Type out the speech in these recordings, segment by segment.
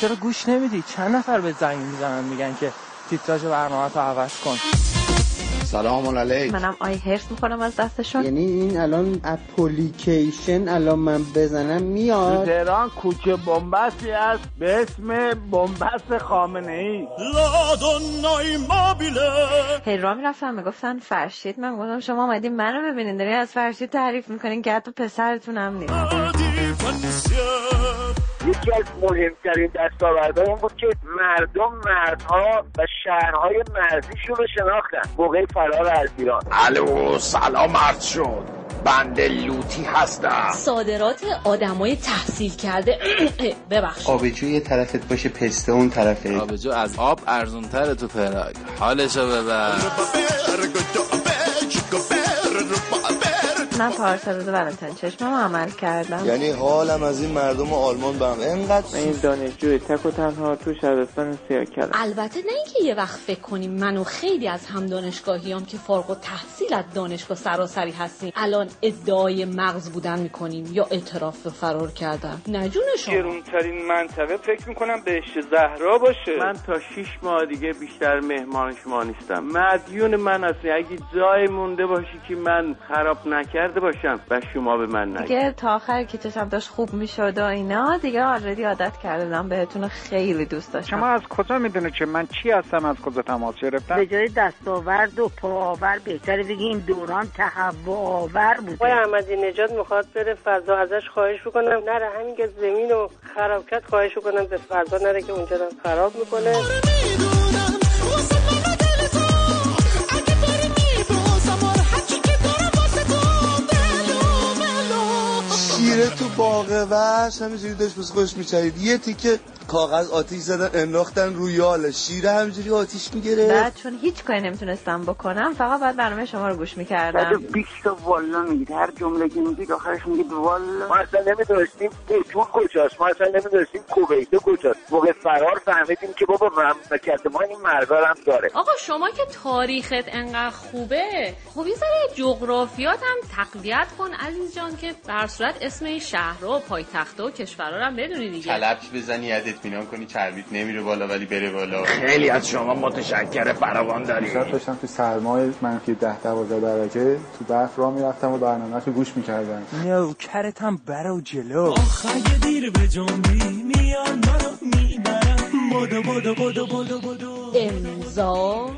چرا گوش نمیدی؟ چند نفر به زنگ می‌زنن میگن که تیتراژ برنامه تو عوض کن. سلام علیک منم آی هرس می‌کنم از دستشون. یعنی این الان اپلیکیشن الان من بزنم میاد. تهران کوچه بنبستی است به اسم بنبست خامنه ای هی را می‌رفتم می‌گفتن فرشید. من گفتم شما آمدین منو ببینین. داری از فرشید تعریف می‌کنین که حتی پسرتونم نیست. یکی از مهمترین دستاوردها این بود که مردم مردها و شهرهای مرزیشون رو شناختن. موقع فرار از ایران. الو سلام عرض شد. بنده لوتی هستم. صادرات آدمای تحصیل کرده. ببخش آبجو یه طرفت باشه پسته اون طرفه. آبجو از آب ارزونتره تو پراگ. حالشو ببر. من پارسال روز ولنتاین چشمم عمل کردم. یعنی حالم از این مردم آلمان به هم انقدر من این دانشجوی تک و تنها تو شهرستان سیاه کلم. البته نه اینکه یه وقت فکر کنیم من و خیلی از هم دانشگاهیام که فارغ التحصیل از دانشگاه سراسری هستیم الان ادعای مغز بودن می‌کنیم یا اعتراف به فرار کردن. نه جون شما. گرونترین منطقه فکر می‌کنم بهشت زهرا باشه. من تا شیش ماه دیگه بیشتر مهمان شما نیستم. مدیون من هستی اگه جای مونده باشی که من خراب نکرده باشم و شما به من نگید. دیگه تا آخر که چشم داشت خوب می‌شد و اینا. دیگه آلردی عادت کردم. بهتون خیلی دوست داشتم. شما از کجا می‌دونه که من چی هستم؟ از کجا تماس گرفتم؟ به جای دستاورد و پاور بهتره بگی این دوران تهوع آور بوده. آقای احمدی نژاد می‌خواد بره فضا ازش خواهش بکنم. نره همین که زمین رو خراب کرد خواهش بکنم. به فضا نره که اونجا رو خراب می‌کنه. تو باغ وش همینجوری داشت بس خوش میچرید. یه تیکه کاغذ آتیش زدن انداختن روی یال شیره همینجوری آتیش می‌گیره بعد چون هیچ کاری نمی‌تونستم بکنم فقط بعد برنامه شما رو گوش می‌کردم. 20 تا والا میگید هر جمله که میگید آخرش میگید والا. ما اصلا نمی‌دونستیم ایتون کجاست. ما اصلا نمی‌دونستیم کویت کجاست. موقع فرار فهمیدیم که بابا مملکت ما این مرزا هم داره. آقا شما که تاریخت انقدر خوبه خب یه ذره جغرافیات هم تقویت کن عزیز جان که بر صورت اسم این شهرها و پایتختها و کشورها رو هم بدونی دیگه. کلبش بزنی یاد اطمینان کنی چربیت نمیره بالا ولی بره بالا. خیلی از شما متشکر فراوان داری شب داشتم تو سرمای منفی ده دوازده درجه تو برف را می‌رفتم و برنامه رو گوش می‌کردم. نوکرت هم برو جلو. آخه دیر به جنبی میان منو می‌برم. بدو بدو بدو بدو بدو. امضا.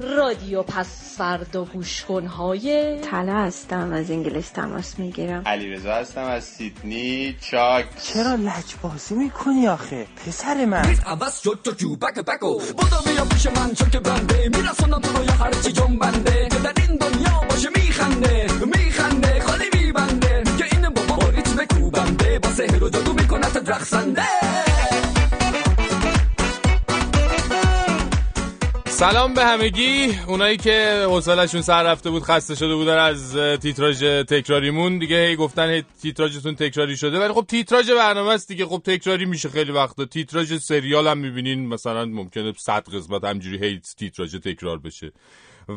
رادیو پس فردا گوش کنهای. طلا هستم از انگلیس تماس می‌گیرم. علیرضا هستم از سیدنی چاک چرا لجبازی می‌کنی آخه؟ پسر من. عوض شد تو جو بک بکو بدو بیا پیش من چون که بنده. میرسونم تو رو یا هرچی جنبنده. که در این دنیا باشه میخنده میخنده خالی میبنده. که این بابا با ریتم کوبنده با سهر و جادو می‌کنه رقصنده سلام به همگی. اونایی که حوصله‌شون سر رفته بود خسته شده بودن از تیتراژ تکراریمون. دیگه هی گفتن هی تیتراژتون تکراری شده. ولی خب تیتراژ برنامه است دیگه. خب تکراری میشه خیلی وقتا. تیتراژ سریال هم می‌بینین. مثلا ممکنه 100 قسمت همجوری هی تیتراژ تکرار بشه.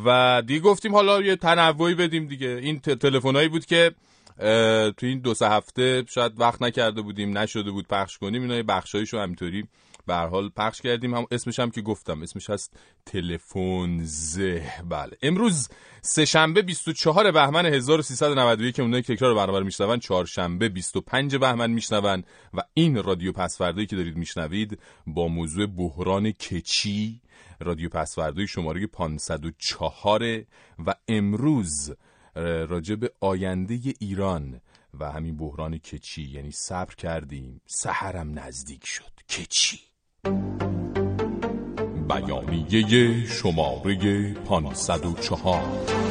و دیگه گفتیم حالا یه تنوعی بدیم دیگه. این تلفنایی بود که تو این دو سه هفته شاید وقت نکرده بودیم نشده بود پخش کنیم. اینا بخشایشو همینطوری به حال پخش کردیم. هم اسمش هم که گفتم اسمش هست تلفن زه. بله. امروز سه شنبه 24 بهمن 1391 که اونایی که تکرار برنامه رو میشنون چهارشنبه 25 بهمن میشنون و این رادیو پسورده‌ای که دارید میشنوید با موضوع بحران کچی. رادیو پسورده‌ای شماره 504 و امروز راجع به آینده ایران و همین بحران کچی. یعنی صبر کردیم. سحرم نزدیک شد. کچی. بیانیه شماره 504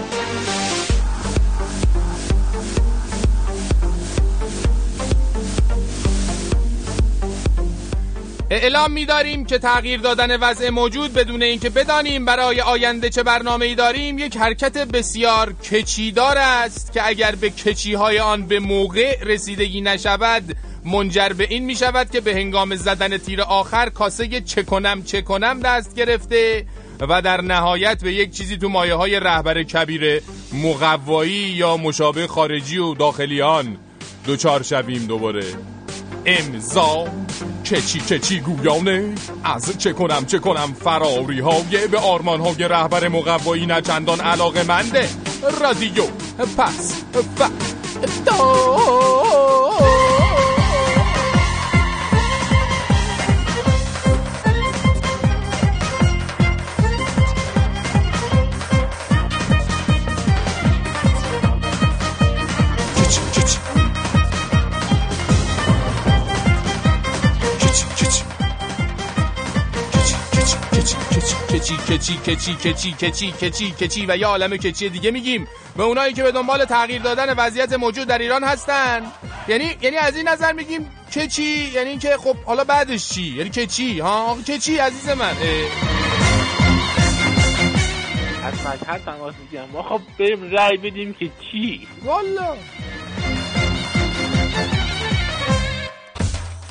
اعلام می‌داریم که تغییر دادن وضع موجود بدون اینکه بدانیم برای آینده چه برنامه‌ای داریم یک حرکت بسیار کچیدار است که اگر به کچی‌های آن به موقع رسیدگی نشود منجر به این می شود که به هنگام زدن تیر آخر کاسه چه کنم چه کنم دست گرفته و در نهایت به یک چیزی تو مایه های رهبر کبیر مقوایی یا مشابه خارجی و داخلیان دوچار شویم دوباره. امضا کچی کچی گویانه از چه کنم چه کنم فراری های به آرمان های رهبر مقوایی نه چندان علاقه منده. رادیو پس کچی کچی کچی کچی کچی کچی کچی و یا عالم کچی دیگه میگیم. به اونایی که به دنبال تغییر دادن وضعیت موجود در ایران هستن. یعنی یعنی از این نظر میگیم کچی یعنی اینکه خب حالا بعدش چی؟ یعنی کچی ها؟ کچی عزیز من از مشهد تماس میگم ما خب بریم رای بدیم که چی؟ والا.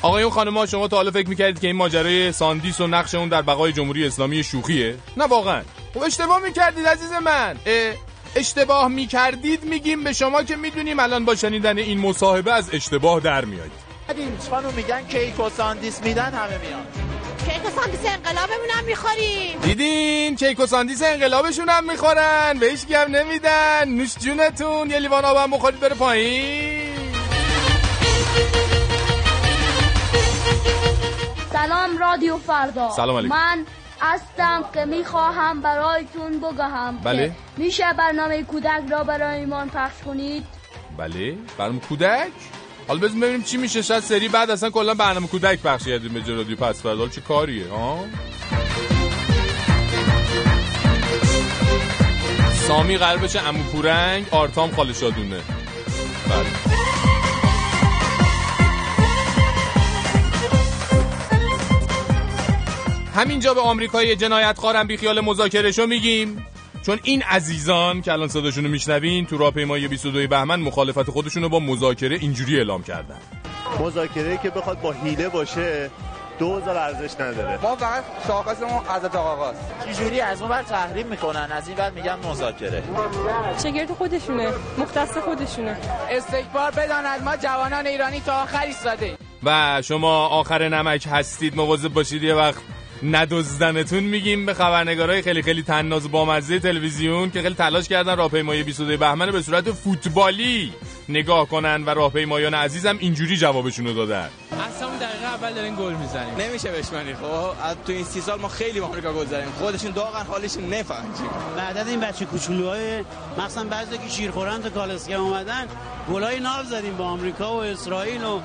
آقایون خانم‌ها شما تا حالا فکر می‌کردید که این ماجرای ساندیس و نقش اون در بقای جمهوری اسلامی شوخیه؟ نه واقعا. خب اشتباه می‌کردید عزیز من. اشتباه می‌کردید میگیم به شما که می‌دونیم الان با شنیدن این مصاحبه از اشتباه در میایید خانم میگن کیک و ساندیس میدن همه میان. کیک و ساندیس انقلابمون هم می‌خوریم. دیدین؟ کیک و ساندیس انقلابشون هم می‌خورن. بهش گم نمیدن. نوش جونتون. یه لیوان آب هم بخورید بره پایین. سلام رادیو فردا. سلام علیکم. من هستم که می‌خواهم برایتون بگم بله. میشه برنامه کودک را برای ایمان پخش کنید؟ بله. برنامه کودک؟ حالا بزن ببینیم چی میشه. شاید سری بعد اصلا کلا برنامه کودک پخش کردیم به رادیو پس فردا. چه کاریه ها؟ سامی قرار بشه عمو پورنگ آرتام خاله شادونه. بله. همینجا به آمریکای جنایتکارم بی خیال مذاکرهشو میگیم. چون این عزیزان که الان صداشونو میشنوین تو راهپیمایی 22 بهمن مخالفت خودشونو با مذاکره اینجوری اعلام کردن. مذاکره که بخواد با حیله باشه دوزار ارزش نداره. ما فقط شاخصمون حضرت آقاست. چجوری؟ از اون بر تحریم می‌کنن از این بعد میگن مذاکره. شگرد خودشونه مختص خودشونه. استکبار بداند ما جوانان ایرانی تا آخر ایستاده و شما آخر نمک هستید مواظب باشید یه وقت. ندزدنتون میگیم به خبرنگارای خیلی خیلی تناز بامزه تلویزیون که خیلی تلاش کردن راهپیمایی 22 بهمن به صورت فوتبالی نگاه کنن و راهپیمایان عزیزم اینجوری جوابشونو دادن. اصلا دقیقه اول دارین گل می‌زنیم نمیشه بشمنی خب؟ از تو این سی سال ما خیلی با آمریکا گل زدیم. خودشون داغن حالشون نفهمیم بعد این بچه کوچولوهای مثلا بعضی که شیرخورن تو کالسکه اومدن گلای ناو زدیم با آمریکا و اسرائیل و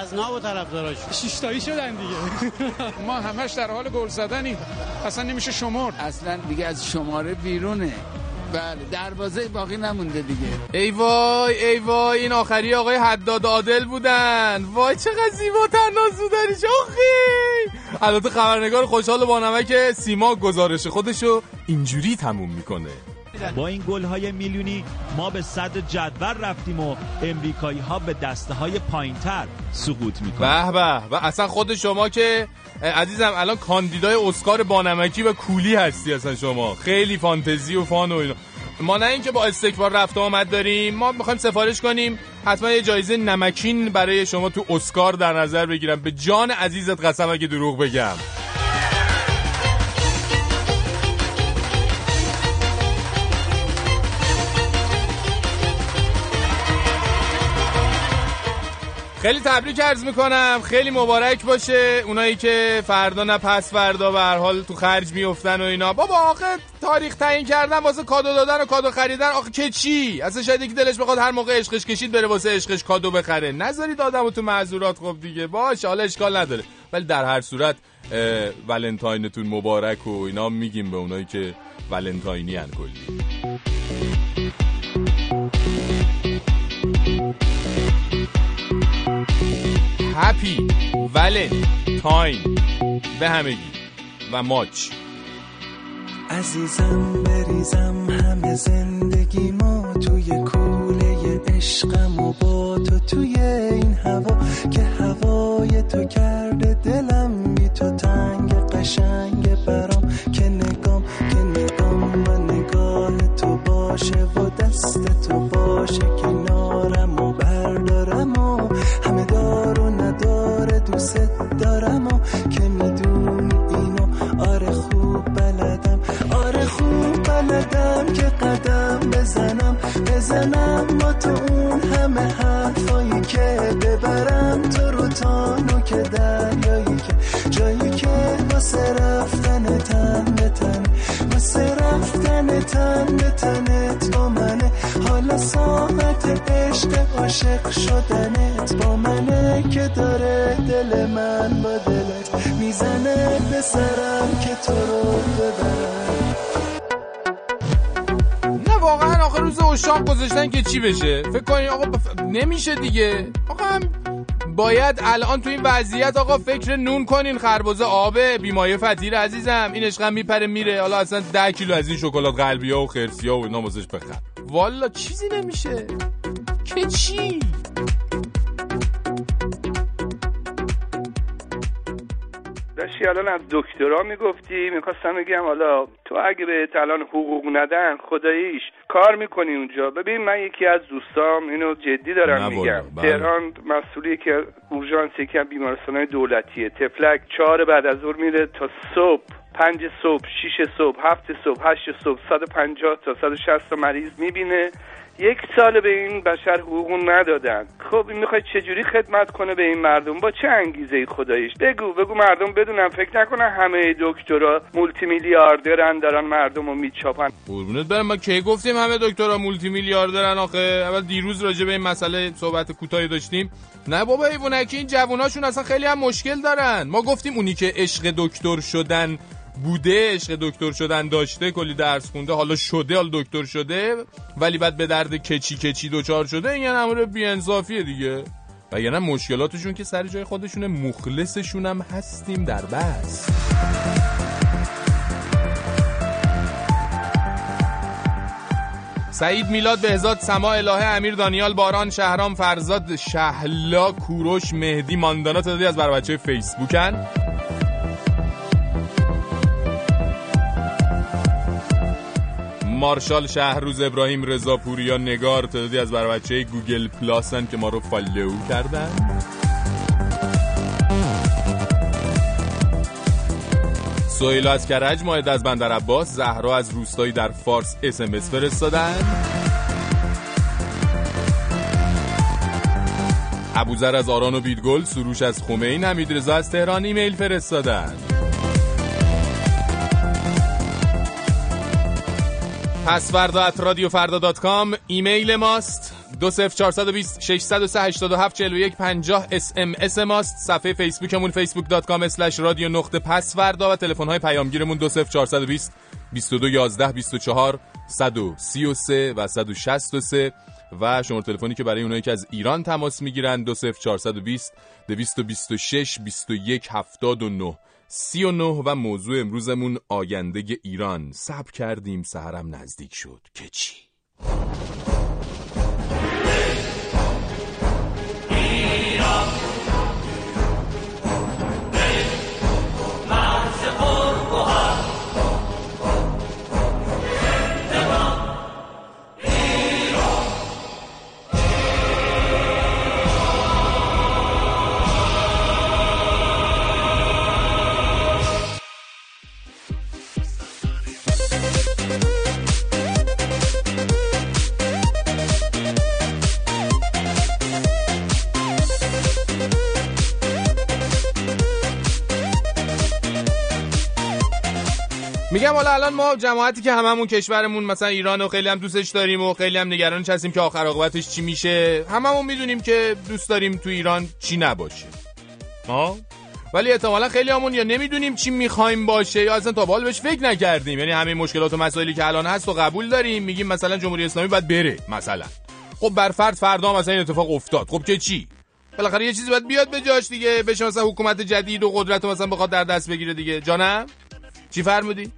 از ناو و طرفداراش شیشتایی شدن دیگه. ما همش در حال گل زدنیم. اصلا نمیشه شمرد. اصلا دیگه از شماره بیرونه. بله دروازه باقی نمونده دیگه. ای وای ای وای این آخری آقای حداد عادل بودن. وای چقدر زیبا تناسو داری شوخی البته خبرنگار خوشحال با نمک سیما گزارش خودشو اینجوری تموم می‌کنه. با این گل های میلیونی ما به صدر جدول رفتیم و امریکایی ها به دسته های پایین تر سقوط می‌کنن. به به و اصلا خود شما که عزیزم الان کاندیدای اسکار بانمکی و کولی هستی اصلا شما. خیلی فانتزی و فان و اینا. ما نه اینکه با استکبار رفت آمد داریم ما می‌خوایم سفارش کنیم. حتما یه جایزه نمکین برای شما تو اسکار در نظر بگیرم. به جان عزیزت قسم اگه دروغ بگم. خیلی تبریک عرض می‌کنم. خیلی مبارک باشه. اونایی که فردا نه پس فردا به هر حال تو خرج میفتن و اینا. بابا آخه تاریخ تعیین کردن واسه کادو دادن و کادو خریدن آخه که چی؟ اصلا شاید یکی دلش بخواد هر موقع عشقش کشید بره واسه عشقش کادو بخره. نذارید آدمو تو معذورات خب دیگه. باشه حالا اشکال نداره. ولی در هر صورت ولنتاینتون مبارک و اینا میگیم به اونایی که ولنتاینی ان کلی. هپی ولنتاین به همگی. و ماچ. عزیزم بریزم همه زندگی ما توی کوله عشقم و با تو توی این هوا که هوای تو کرده دلم بی تو تنگ قشنگ برام که نگام که نگام و نگاه تو باشه و دست تو باشه بودم که قدم بزنم بزنم با تو اون همه حرفایی که ببرم. تو رو تا نوک دریایی که جایی که واسه رفتن تن به تن واسه رفتن تن به تنت با منه. حالا ساعت عشق عاشق شدنت با منه که داره دل من با دلت می‌زنه به سرم که تو رو ببرم. روز اشاق گذاشتن که چی بشه؟ فکر کنین آقا بف... نمیشه دیگه. آقا هم باید الان تو این وضعیت آقا فکر نون کنین خربزه آبه. بیمایه فتیر عزیزم. این عشقم میپره میره. حالا اصلا ده کیلو از این شکلات قلبی ها و خرسی ها و اینا بخر. والا چیزی نمیشه. که چی؟ داشتی الان از دکترا می‌گفتی می‌خواستم بگم حالا تو اگه به الان حقوق ندن خداییش کار می‌کنی اونجا. ببین من یکی از دوستام اینو جدی دارم میگم. بله. تهران مسئولی که اورژانس یکی از بیمارستان دولتیه. تفلک چهار بعد از ظهر میره تا صبح. پنج صبح شیش صبح هفت صبح هشت صبح 150 تا 160 تا مریض می‌بینه. یک سال به این بشر حقوق ندادن. خب این می‌خواد چجوری خدمت کنه به این مردم؟ با چه انگیزه ای خداییش؟ بگو بگو مردم بدونن فکر نکنن همه دکترا مولتی میلیاردرن دارن مردم رو میچاپن. قربونت برم ما کی گفتیم همه دکترا مولتی میلیاردرن آخه؟ اول دیروز راجع به این مسئله صحبت کوتاهی داشتیم. نه بابا ایوونکی این جووناشون اصلا خیلی هم مشکل دارن. ما گفتیم اونی که عشق دکتر شدن بوده عشق دکتر شدن داشته کلی درس خونده حالا شده حالا دکتر شده ولی بعد به درد کچی کچی دوچار شده این یه امر بیانصافیه دیگه. و یعنی مشکلاتشون که سر جای خودشونه مخلصشون هم هستیم در بس سعید میلاد بهزاد سما الهه امیر دانیال باران شهرام فرزاد شهلا کوروش مهدی ماندانا تعدادی از بر بچه فیسبوکن. مارشال شهروز ابراهیم رضا پوریا نگار تعدادی از بر بچه Google Plus ن که ما رو follow کردن. سویلا از کرج ماهد از بندر عباس زهرا از روستایی در فارس SMS فرستادن. ابوذر از آران و بیدگل سروش از خمین حمید رضا از تهران ایمیل فرستادن. پس فردا at رادیو فردا dot com ایمیل ماست. دو صفر چارصد و بیست ششصد و سه هشتاد و هفت چهل و یک پنجاه اس ام اس ماست. صفحه فیسبوکمون فیسبوک dot com slash رادیو نقطه پس فردا و تلفن های پیامگیرمون دو صفر چارصد و بیست بیست و دو یازده بیست و چهار صد و سی و سه و صد و شست و سه. و شماره تلفنی که برای اونایی که از ایران تماس می‌گیرن دو سف چارصد و بیست دویست و بیست و شش بیست و یک هفتاد و نه. سی و نه و موضوع امروزمون آینده ایران صبر کردیم سهرم نزدیک شد که چی؟ میگم حالا الان ما جماعتی که هممون کشورمون مثلا ایران و خیلی هم دوستش داریم و خیلی هم نگرانش هستیم که آخر عاقبتش چی میشه هممون می‌دونیم که دوست داریم تو ایران چی نباشه. ها؟ ولی احتمالا خیلی همون یا نمی‌دونیم چی می‌خوایم باشه یا اصلا تا به حال بهش فکر نکردیم. یعنی همه مشکلات و مسائلی که الان هست و قبول داریم میگیم مثلا جمهوری اسلامی باید بره مثلا. خب بر فرض فردا مثلا این اتفاق افتاد. خب که چی؟ بالاخره یه چیزی باید بیاد به جاش دیگه بشه مثلا حکومت جدید و قدرت مثلا بخواد در دست بگیره دیگه. جانم؟ چی فرمودی؟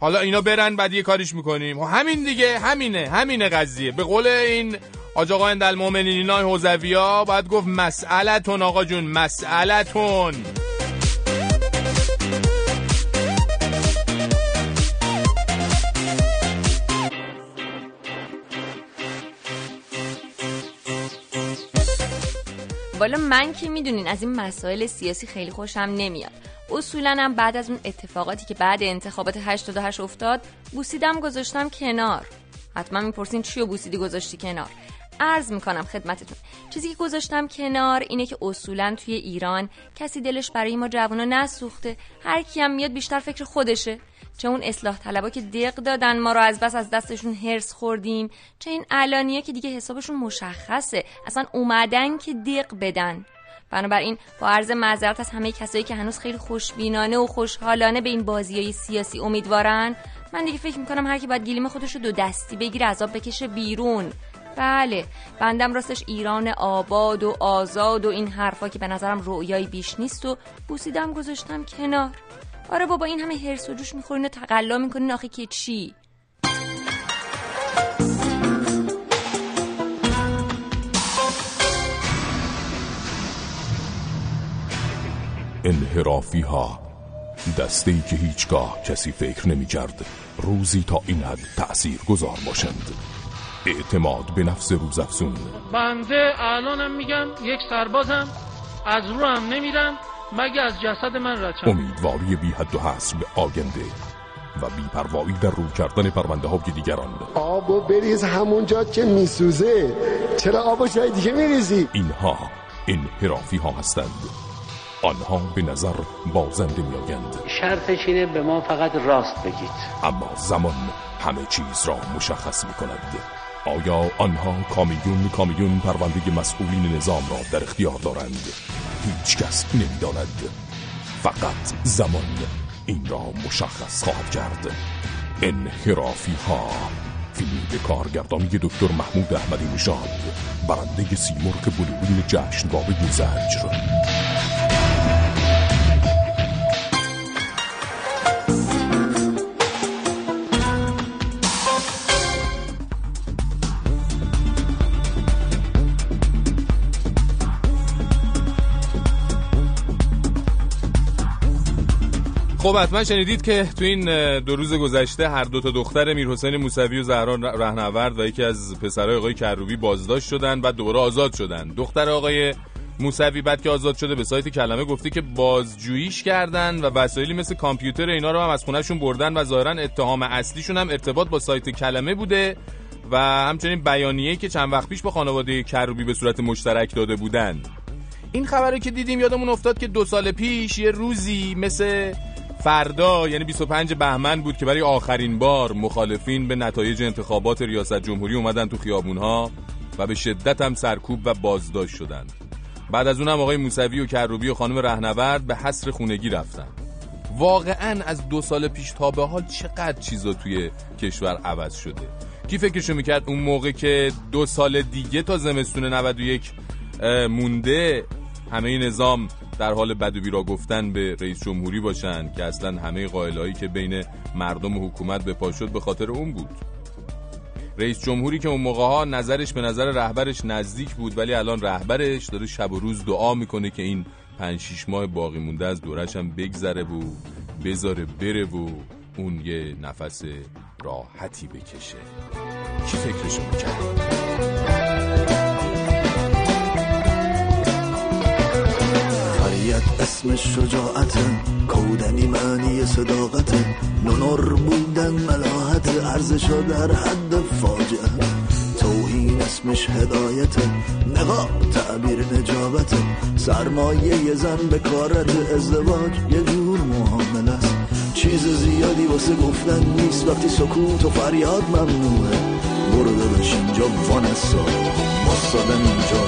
حالا اینا برن بعد یه کاریش می‌کنیم. همین دیگه همینه همینه قضیه. به قول این آج آقا اندل مومنین اینا حوزویا باید گفت مسئلتون آقا جون مسئلتون. والا من که می‌دونین از این مسائل سیاسی خیلی خوشم نمیاد. اصولا هم بعد از اون اتفاقاتی که بعد انتخابات 88 افتاد بوسیدم گذاشتم کنار. حتما می‌پرسین چی و بوسیدی گذاشتی کنار؟ عرض می‌کنم خدمتتون. چیزی که گذاشتم کنار اینه که اصولا توی ایران کسی دلش برای ما جوونا نسوخته. هر کی هم میاد بیشتر فکر خودشه. چه اون اصلاح طلبا که دق دادن ما رو از بس از دستشون هرس خوردیم. چه این علانیا که دیگه حسابشون مشخصه. اصلا اومدن که دق بدن. بنابراین با عرض معذرت از همه کسایی که هنوز خیلی خوشبینانه و خوشحالانه به این بازی های سیاسی امیدوارن من دیگه فکر می‌کنم هر کی باید گلیم خودش رو دو دستی بگیره عذاب بکشه بیرون. بله بندم راستش ایران آباد و آزاد و این حرفا که به نظرم رویایی بیش نیست و بوسیدم گذاشتم کنار. آره بابا این همه هرس و جوش می‌خورین و تقلا می‌کنین آخه که چی؟ انحرافی ها دسته ای که هیچگاه کسی فکر نمی کرد روزی تا این حد تأثیر گذار باشند. اعتماد به نفس روزافزون. بنده الانم میگم یک سربازم از رو هم نمیرم. مگه از جسد من رد شم. امیدواری بی حد و حصر به آینده و بیپروایی در رو کردن پرونده های دیگران آبو بریز همونجا که میسوزه. چرا آبو جای دیگه میریزی؟ اینها انحرافی ها هستند. آنها به نظر بازنده میآیند. شرطش اینه به ما فقط راست بگید. اما زمان همه چیز را مشخص می کند آیا آنها کامیون کامیون پرونده مسئولین نظام را در اختیار دارند؟ هیچ کس نمی‌داند. فقط زمان این را مشخص خواهد کرد. انحرافی ها فیلمی به کارگردانی دکتر محمود احمدی نژاد برنده سیمرغ بلورین جشنواره زجر. خب حتما شنیدید که تو این دو روز گذشته هر دو تا دختر میرحسین موسوی و زهرا رهنورد و یکی از پسرای آقای کروبی بازداشت شدن بعد دوباره آزاد شدن. دختر آقای موسوی بعد که آزاد شده به سایت کلمه گفته که بازجوییش کردن و وسایلی مثل کامپیوتر اینا رو هم از خونهشون بردن و ظاهرا اتهام اصلیشون هم ارتباط با سایت کلمه بوده و همچنین بیانیه‌ای که چند وقت پیش با خانواده کروبی به صورت مشترک داده بودند این خبر که دیدیم یادمون افتاد که دو سال پیش یه روزی مثل فردا یعنی 25 بهمن بود که برای آخرین بار مخالفین به نتایج انتخابات ریاست جمهوری اومدن تو خیابونها و به شدت هم سرکوب و بازداشت شدند بعد از اونم آقای موسوی و کروبی و خانم رهنورد به حصر خونگی رفتن. واقعا از دو سال پیش تا به حال چقدر چیزا توی کشور عوض شده؟ کی فکرشو می‌کرد اون موقع که دو سال دیگه تا زمستون 91 مونده همه نظام در حال بد و بیرا گفتن به رئیس جمهوری باشن که اصلا همه قائلایی که بین مردم و حکومت به پا شد به خاطر اون بود رئیس جمهوری که اون موقع ها نظرش به نظر رهبرش نزدیک بود ولی الان رهبرش داره شب و روز دعا می‌کنه که این پنج شیش ماه باقی مونده از دورش هم بگذره و بذاره بره و اون یه نفس راحتی بکشه کی فکرشو می‌کرد؟ فریت اسم شجاعت کودنی معنی صداقت نونر بودن ملاحت ارزش در حد فاجعه. توهین اسمش هدایت نقاب تعبیر نجابت. سرمایه زن به کارت ازدواج یه جور معامله است. چیز زیادی واسه گفتن نیست. وقتی سکوت و فریاد ممنوعه. برو داداش اینجا وانسا اینجا.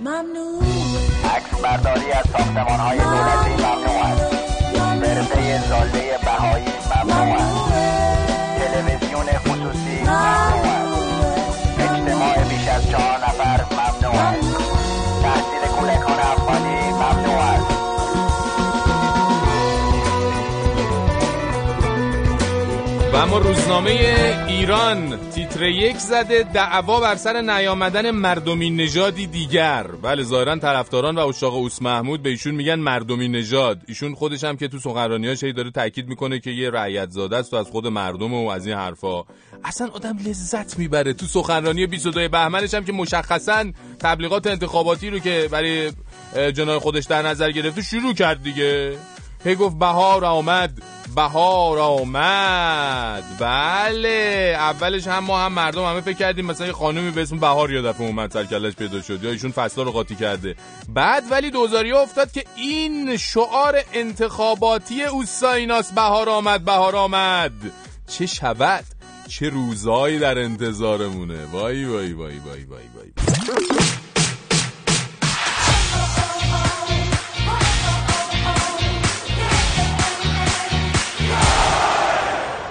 ممنوع عکس برداری از ساختمان های دولتی ممنوع است. برفه زاله بهایی ممنوع است. تلویزیون خصوصی ممنوع است. اجتماع بیش از چهار نفر ممنوع است. تحصیل کودکان افغانی ممنوع است. و اما روزنامه ایران تیتر یک زده دعوا بر سر نیامدن مردمی نژادی دیگر. بله ظاهرا طرفداران و اشاق اوس محمود به ایشون میگن مردمی نژاد. ایشون خودش هم که تو سخنرانیاش هی داره تاکید می‌کنه که یه رعیت زاده است و از خود مردم و از این حرفا اصلا آدم لذت می‌بره. تو سخنرانی 22 بهمنش هم که مشخصا تبلیغات انتخاباتی رو که برای جنای خودش در نظر گرفته شروع کرد دیگه. هی گفت بهار آمد. بهار آمد. بله اولش هم ما هم مردم همه فکر کردیم مثلا یه خانومی به اسم بهار یا دفعه اومد سرکلش پیدا شد. یا ایشون فصلا رو قاطی کرده. بعد ولی دوزاری افتاد که این شعار انتخاباتی اوسایناس بهار آمد بهار آمد. چه شود؟ چه روزایی در انتظارمونه. وای وای وای وای وای وای.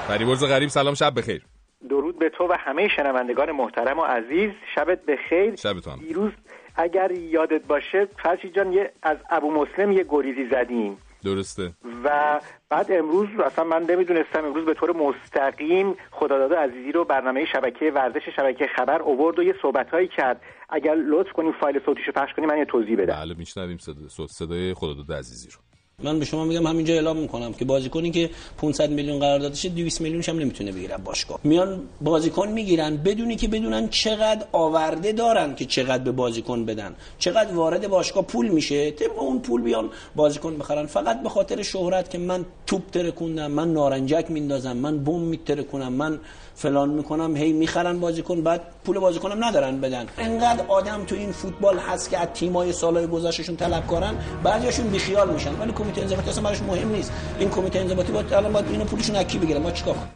فریبرز غریب سلام شب بخیر. درود به تو و همه شنوندگان محترم و عزیز. شبت بخیر. شب تو هم. دیروز اگر یادت باشه فرشی جان یه از ابو مسلم یه گریزی زدیم. درسته. و بعد امروز اصلا من نمی‌دونستم امروز به طور مستقیم خداداد عزیزی رو برنامه شبکه ورزش شبکه خبر اوورد و یه صحبت هایی کرد. اگر لطف کنیم فایل صوتیشو پخش کنیم من یه توضیح بدم. بله میشنویم صدا صدای خداداد عزیزی رو. من به شما میگم همینجا اعلام می‌کنم که بازیکنی که 500 میلیون قرار داده شه 200 میلیونش هم نمی‌تونه بگیره باشگاه. میان بازیکن می‌گیرن بدونی که بدونن چقدر آورده دارن که چقدر به بازیکن بدن. چقدر وارد باشگاه پول میشه؟ طبق اون پول بیان بازیکن بخرن. فقط به خاطر شهرت که من توپ ترکوندم من نارنجک میندازم من بم میترکونم من فلان می‌کنم هی می‌خرن بازیکن بعد پول بازیکنم ندارن بدن. انقدر آدم تو این فوتبال هست که از تیمای سالهای گذشتهشون طلبکارن بعضیاشون بیخیال میشن. ولی کمیته انضباطی اصلا براش مهم نیست. این کمیته انضباطی باید الان باید اینو پولشون اکی بگیرن ما چیکار کنیم؟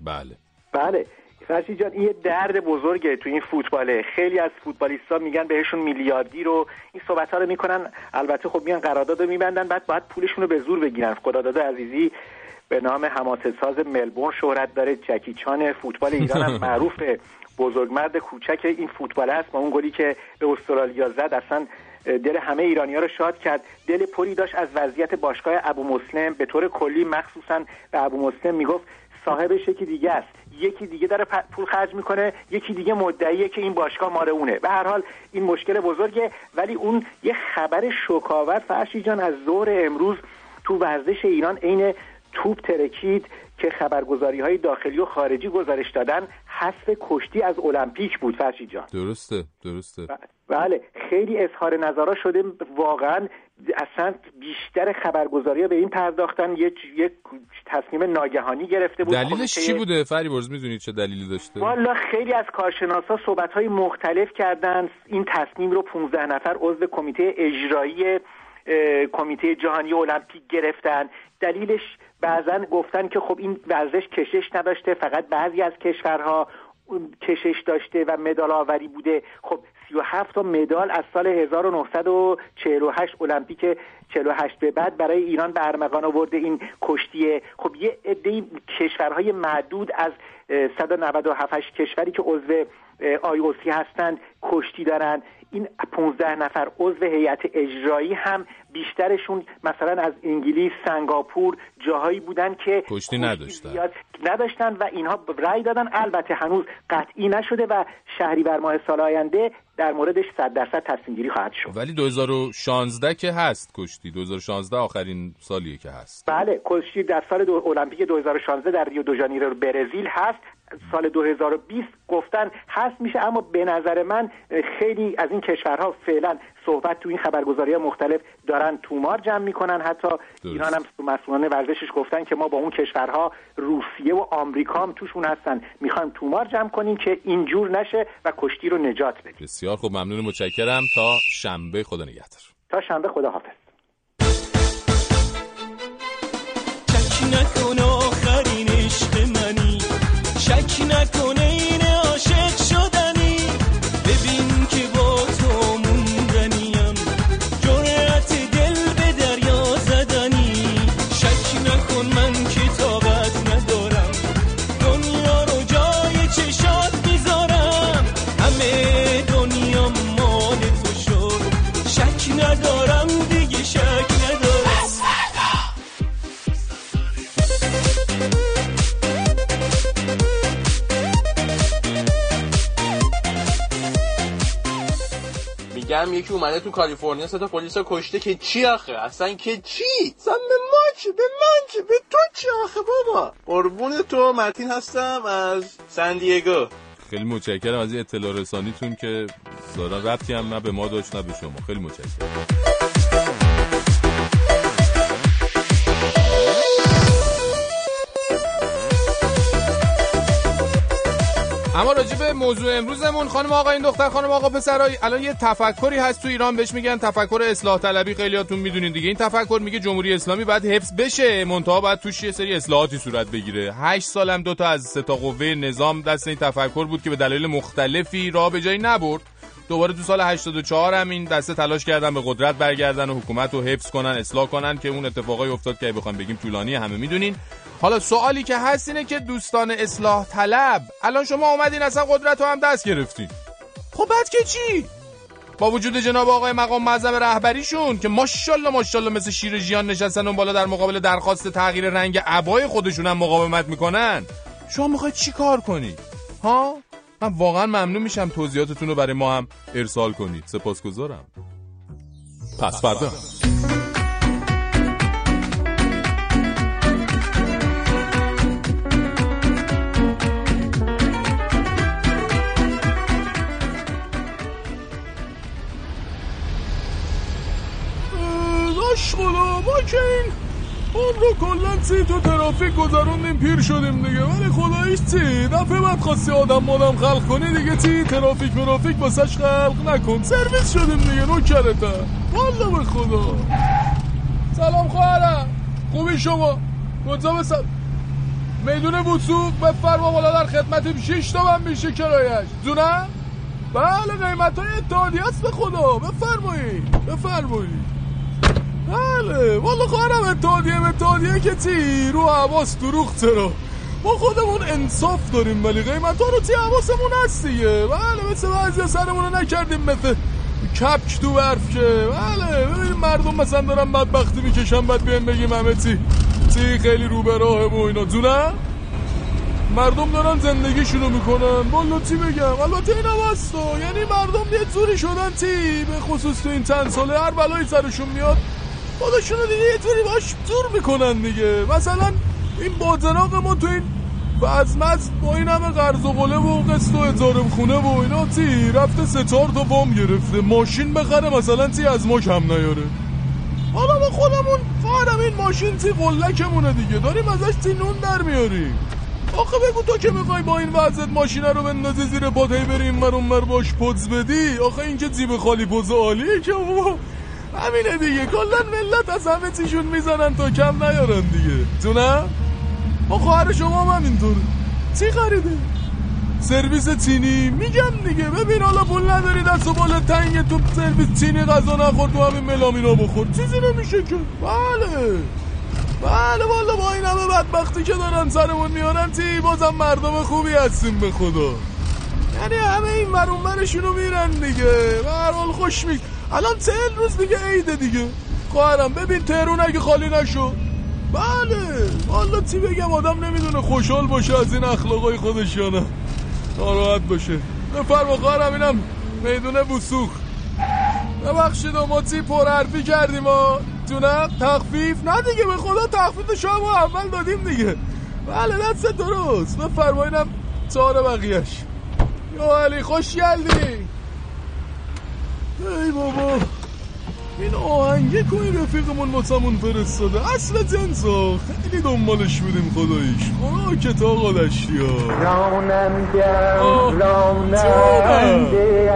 بله. بله. فرشی جان این یه درد بزرگه تو این فوتباله. خیلی از فوتبالیستا میگن بهشون میلیاردی رو این صحبت ها رو می‌کنن. البته خب میان قرارداد رو میبندن بعد باید پولشون رو به زور بگیرن. خداداد عزیزی به نام حماسه ساز ملبورن شهرت داره. جکی چان فوتبال ایران هم معروفه بزرگمرد کوچک این فوتبال است با اون گلی که به استرالیا زد اصلا دل همه ایرانی ها رو شاد کرد. دل پری داشت از وضعیت باشگاه ابو مسلم. به طور کلی مخصوصا به ابو مسلم می‌گفت صاحبش یکی دیگه است. یکی دیگه داره پول خرج می‌کنه یکی دیگه مدعیه که این باشگاه مال اونه. به هر حال این مشکل بزرگه. ولی اون یه خبر شکاور فرشی جان از ظهر امروز تو ورزش ایران عین توپ ترکید که خبرگزاری های داخلی و خارجی گزارش دادن حذف کشتی از المپیک بود فرشی جان. درسته درسته. بله. خیلی اظهار نظرها شده واقعا اصلا بیشتر خبرگزاری ها به این پرداختن یک یک تصمیم ناگهانی گرفته بود. دلیلش چی بوده؟ فریبرز می‌دونید چه دلیلی داشته؟ والا خیلی از کارشناسا صحبت های مختلف کردن. این تصمیم رو 15 نفر عضو کمیته اجرایی کمیته جهانی المپیک گرفتن. دلیلش بعضا گفتن که خب این ورزش کشش نداشته فقط بعضی از کشورها کشش داشته و مدال آوری بوده. خب 37 تا مدال از سال 1948 المپیک 48 به بعد برای ایران به ارمغان آورده این کشتیه. خب یه عده کشورهای معدود از 197 کشوری که عضو آی هستند کشتی دارن. این 15 نفر عضو هیئت اجرایی هم بیشترشون مثلا از انگلیس سنگاپور جاهایی بودن که کشتی نداشتن. نداشتن و اینها رأی دادن. البته هنوز قطعی نشده و شهریور ماه سال آینده در موردش 100 درصد تصمیم گیری خواهد شد. ولی 2016 که هست کشتی. 2016 آخرین سالیه که هست. بله کشتی در سال دو المپیک 2016 در ریو دو ژانیرو برزیل هست. سال 2020 گفتن هست میشه اما به نظر من خیلی از این کشورها فعلا صحبت تو این خبرگزاری مختلف دارن تومار جمع می‌کنن. حتی ایران هم مسئولان ورزشش گفتن که ما با اون کشورها روسیه و آمریکا هم توشون هستن. می‌خوایم تومار جمع کنیم که اینجور نشه و کشتی رو نجات بدیم. بسیار خوب ممنون متشکرم. تا شنبه خدا نگهدار. تا شنبه خدا حافظ شک نکنه یکی اومده تو کالیفرنیا سه تا پلیس کشته که چی آخه؟ اصلا که چی؟ اصلا به ما به من چه به تو چی آخه بابا؟ قربون تو متین هستم از سان دیگو. خیلی متشکرم از اطلاع رسانیتون که ظاهرا ربطی هم نه به ما داشت نه به شما. خیلی متشکرم. اما راجع به موضوع امروزمون خانم آقا این دختر خانم آقا پسرای الان یه تفکری هست تو ایران بهش میگن تفکر اصلاح طلبی خیلیاتون می‌دونین دیگه. این تفکر میگه جمهوری اسلامی باید حفظ بشه منتها باید توش یه سری اصلاحاتی صورت بگیره. هشت سالم دو تا از سه تا قوه نظام دست این تفکر بود که به دلایل مختلفی راه به جایی نبرد. دوباره تو سال 84 هم این دسته تلاش کردن به قدرت برگردن و حکومت رو حفظ کنن اصلاح کنن که اون اتفاقای افتاد که بخوام بگیم طولانی همه می‌دونین. حالا سوالی که هست اینه که دوستان اصلاح طلب الان شما اومدین اصلا قدرت رو هم دست گرفتین. خب بعد که چی؟ با وجود جناب آقای مقام معظم رهبریشون که ماشاءالله ماشاءالله مثل شیر ژیان نشستن اون بالا در مقابل درخواست تغییر رنگ عبای خودشون هم مقاومت می‌کنن. شما می‌خواید چی کار کنید؟ ها؟ من واقعا ممنون میشم توضیحاتتون رو برای ما هم ارسال کنید. سپاسگزارم. پس فردا. خدا ما که این رو کلا سی تو ترافیک گذروندیم پیر شدیم دیگه. ولی خداییش چی؟ دفعه بعد خواستی آدم مادم خلق کنی دیگه چی؟ ترافیک مرافیک واسش خلق نکن. سرویس شدیم دیگه نوکرته والا به خدا. سلام خواهرم. خوبی شما؟ کجا بسن میدون وسوق بفرما بالا در خدمتیم. شیش تا من میشه کرایش. دونم بله قیمت های اتحادی است به خدا. بفرمایید بفرمایید بله والا خواهرم اتحادیه اتحادیه که چی؟ رو حواس دروغ چرا؟ ما خودمون انصاف داریم ولی قیمت ها رو چی حواسمون هست دیگه؟ بله مثل بعضی سرمون رو نکردیم مثل کپک تو برف که. بله ببینیم مردم مثلا دارن بدبختی می‌کشن بعد بیایم بگیم همه چی چی خیلی رو به راه و اینا. دونم مردم دارن زندگیشونو می‌کنن. والا چی بگم؟ البته این هم یعنی مردم یه جوری شدن چی؟ به خصوص تو این چند ساله هر بلایی سرشون میاد. خودشونو دیگه یه طوری باش دور می‌کنن دیگه. مثلا این بازناق ما تو این بزمز با این همه قرض و قله و قسط و اجاره خونه و اینا تی رفته سه چهار تا وام گرفته. ماشین بخره مثلا تی از ما کم نیاره. حالا ما خودمون فارم این ماشین تی قلکمونه دیگه. داریم ازش تی نون در میاریم. آخه بگو تو که می‌خوای با این وضعت ماشینه رو بندازی زیر پات هی بری این ور باش پوز بدی؟ آخه این که جیب خالی پوز عالیه که همینه دیگه کلا ملت از همه چیشون می‌زنن تا کم نیارن دیگه. تو نه؟ ما خواهر شما هم همینطور چی خریده؟ سرویس چینی؟ میگم دیگه ببین حالا پول نداری دست و بالا تنگ تو سرویس چینی غذا نخور تو همین ملامینا بخور. چیزی نمیشه که. بله. بله والا با این همه بدبختی که دارن سرمون میارن تی بازم مردم خوبی هستیم به خدا. یعنی همه این مرون میرن دیگه. به خوش می الان چهل روز دیگه عیده دیگه. خواهرم ببین تهرون اگه خالی نشو. بله. والا چی بگم آدم نمی‌دونه خوشحال باشه از این اخلاقای خودش یا نه. ناراحت باشه. بفرما خواهرم اینم می‌دونه بوسوخ. ببخشید ما چی پر حرفی کردیم ما جونم تخفیف؟ نه دیگه به خدا تخفیف شما اول دادیم دیگه. بله دست درست. بفرمایینم چهار بقیهش. یا علی خوش گلدی ای بابا. این آهنگه کوی رفیقمون واسمون فرستاده. اصل جنسا. خیلی دنبالش بودیم خداییش. خدا کتاق دشتی ها. رانندم راننده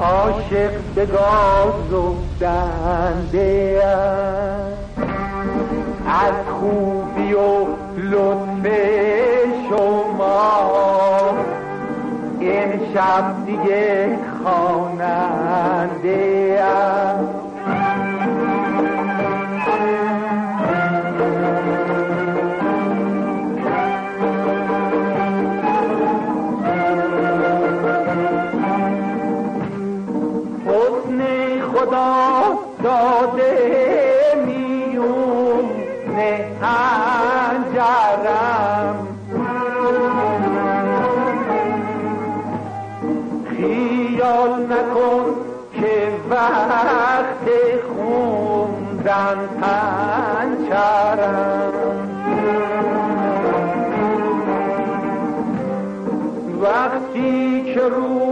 عاشق به گاز و دنده از خوبی و لطف شما امشب دیگه خواننده حسن خدا داده میون هنجرم وقت خوندن پنچرم وقتی که روی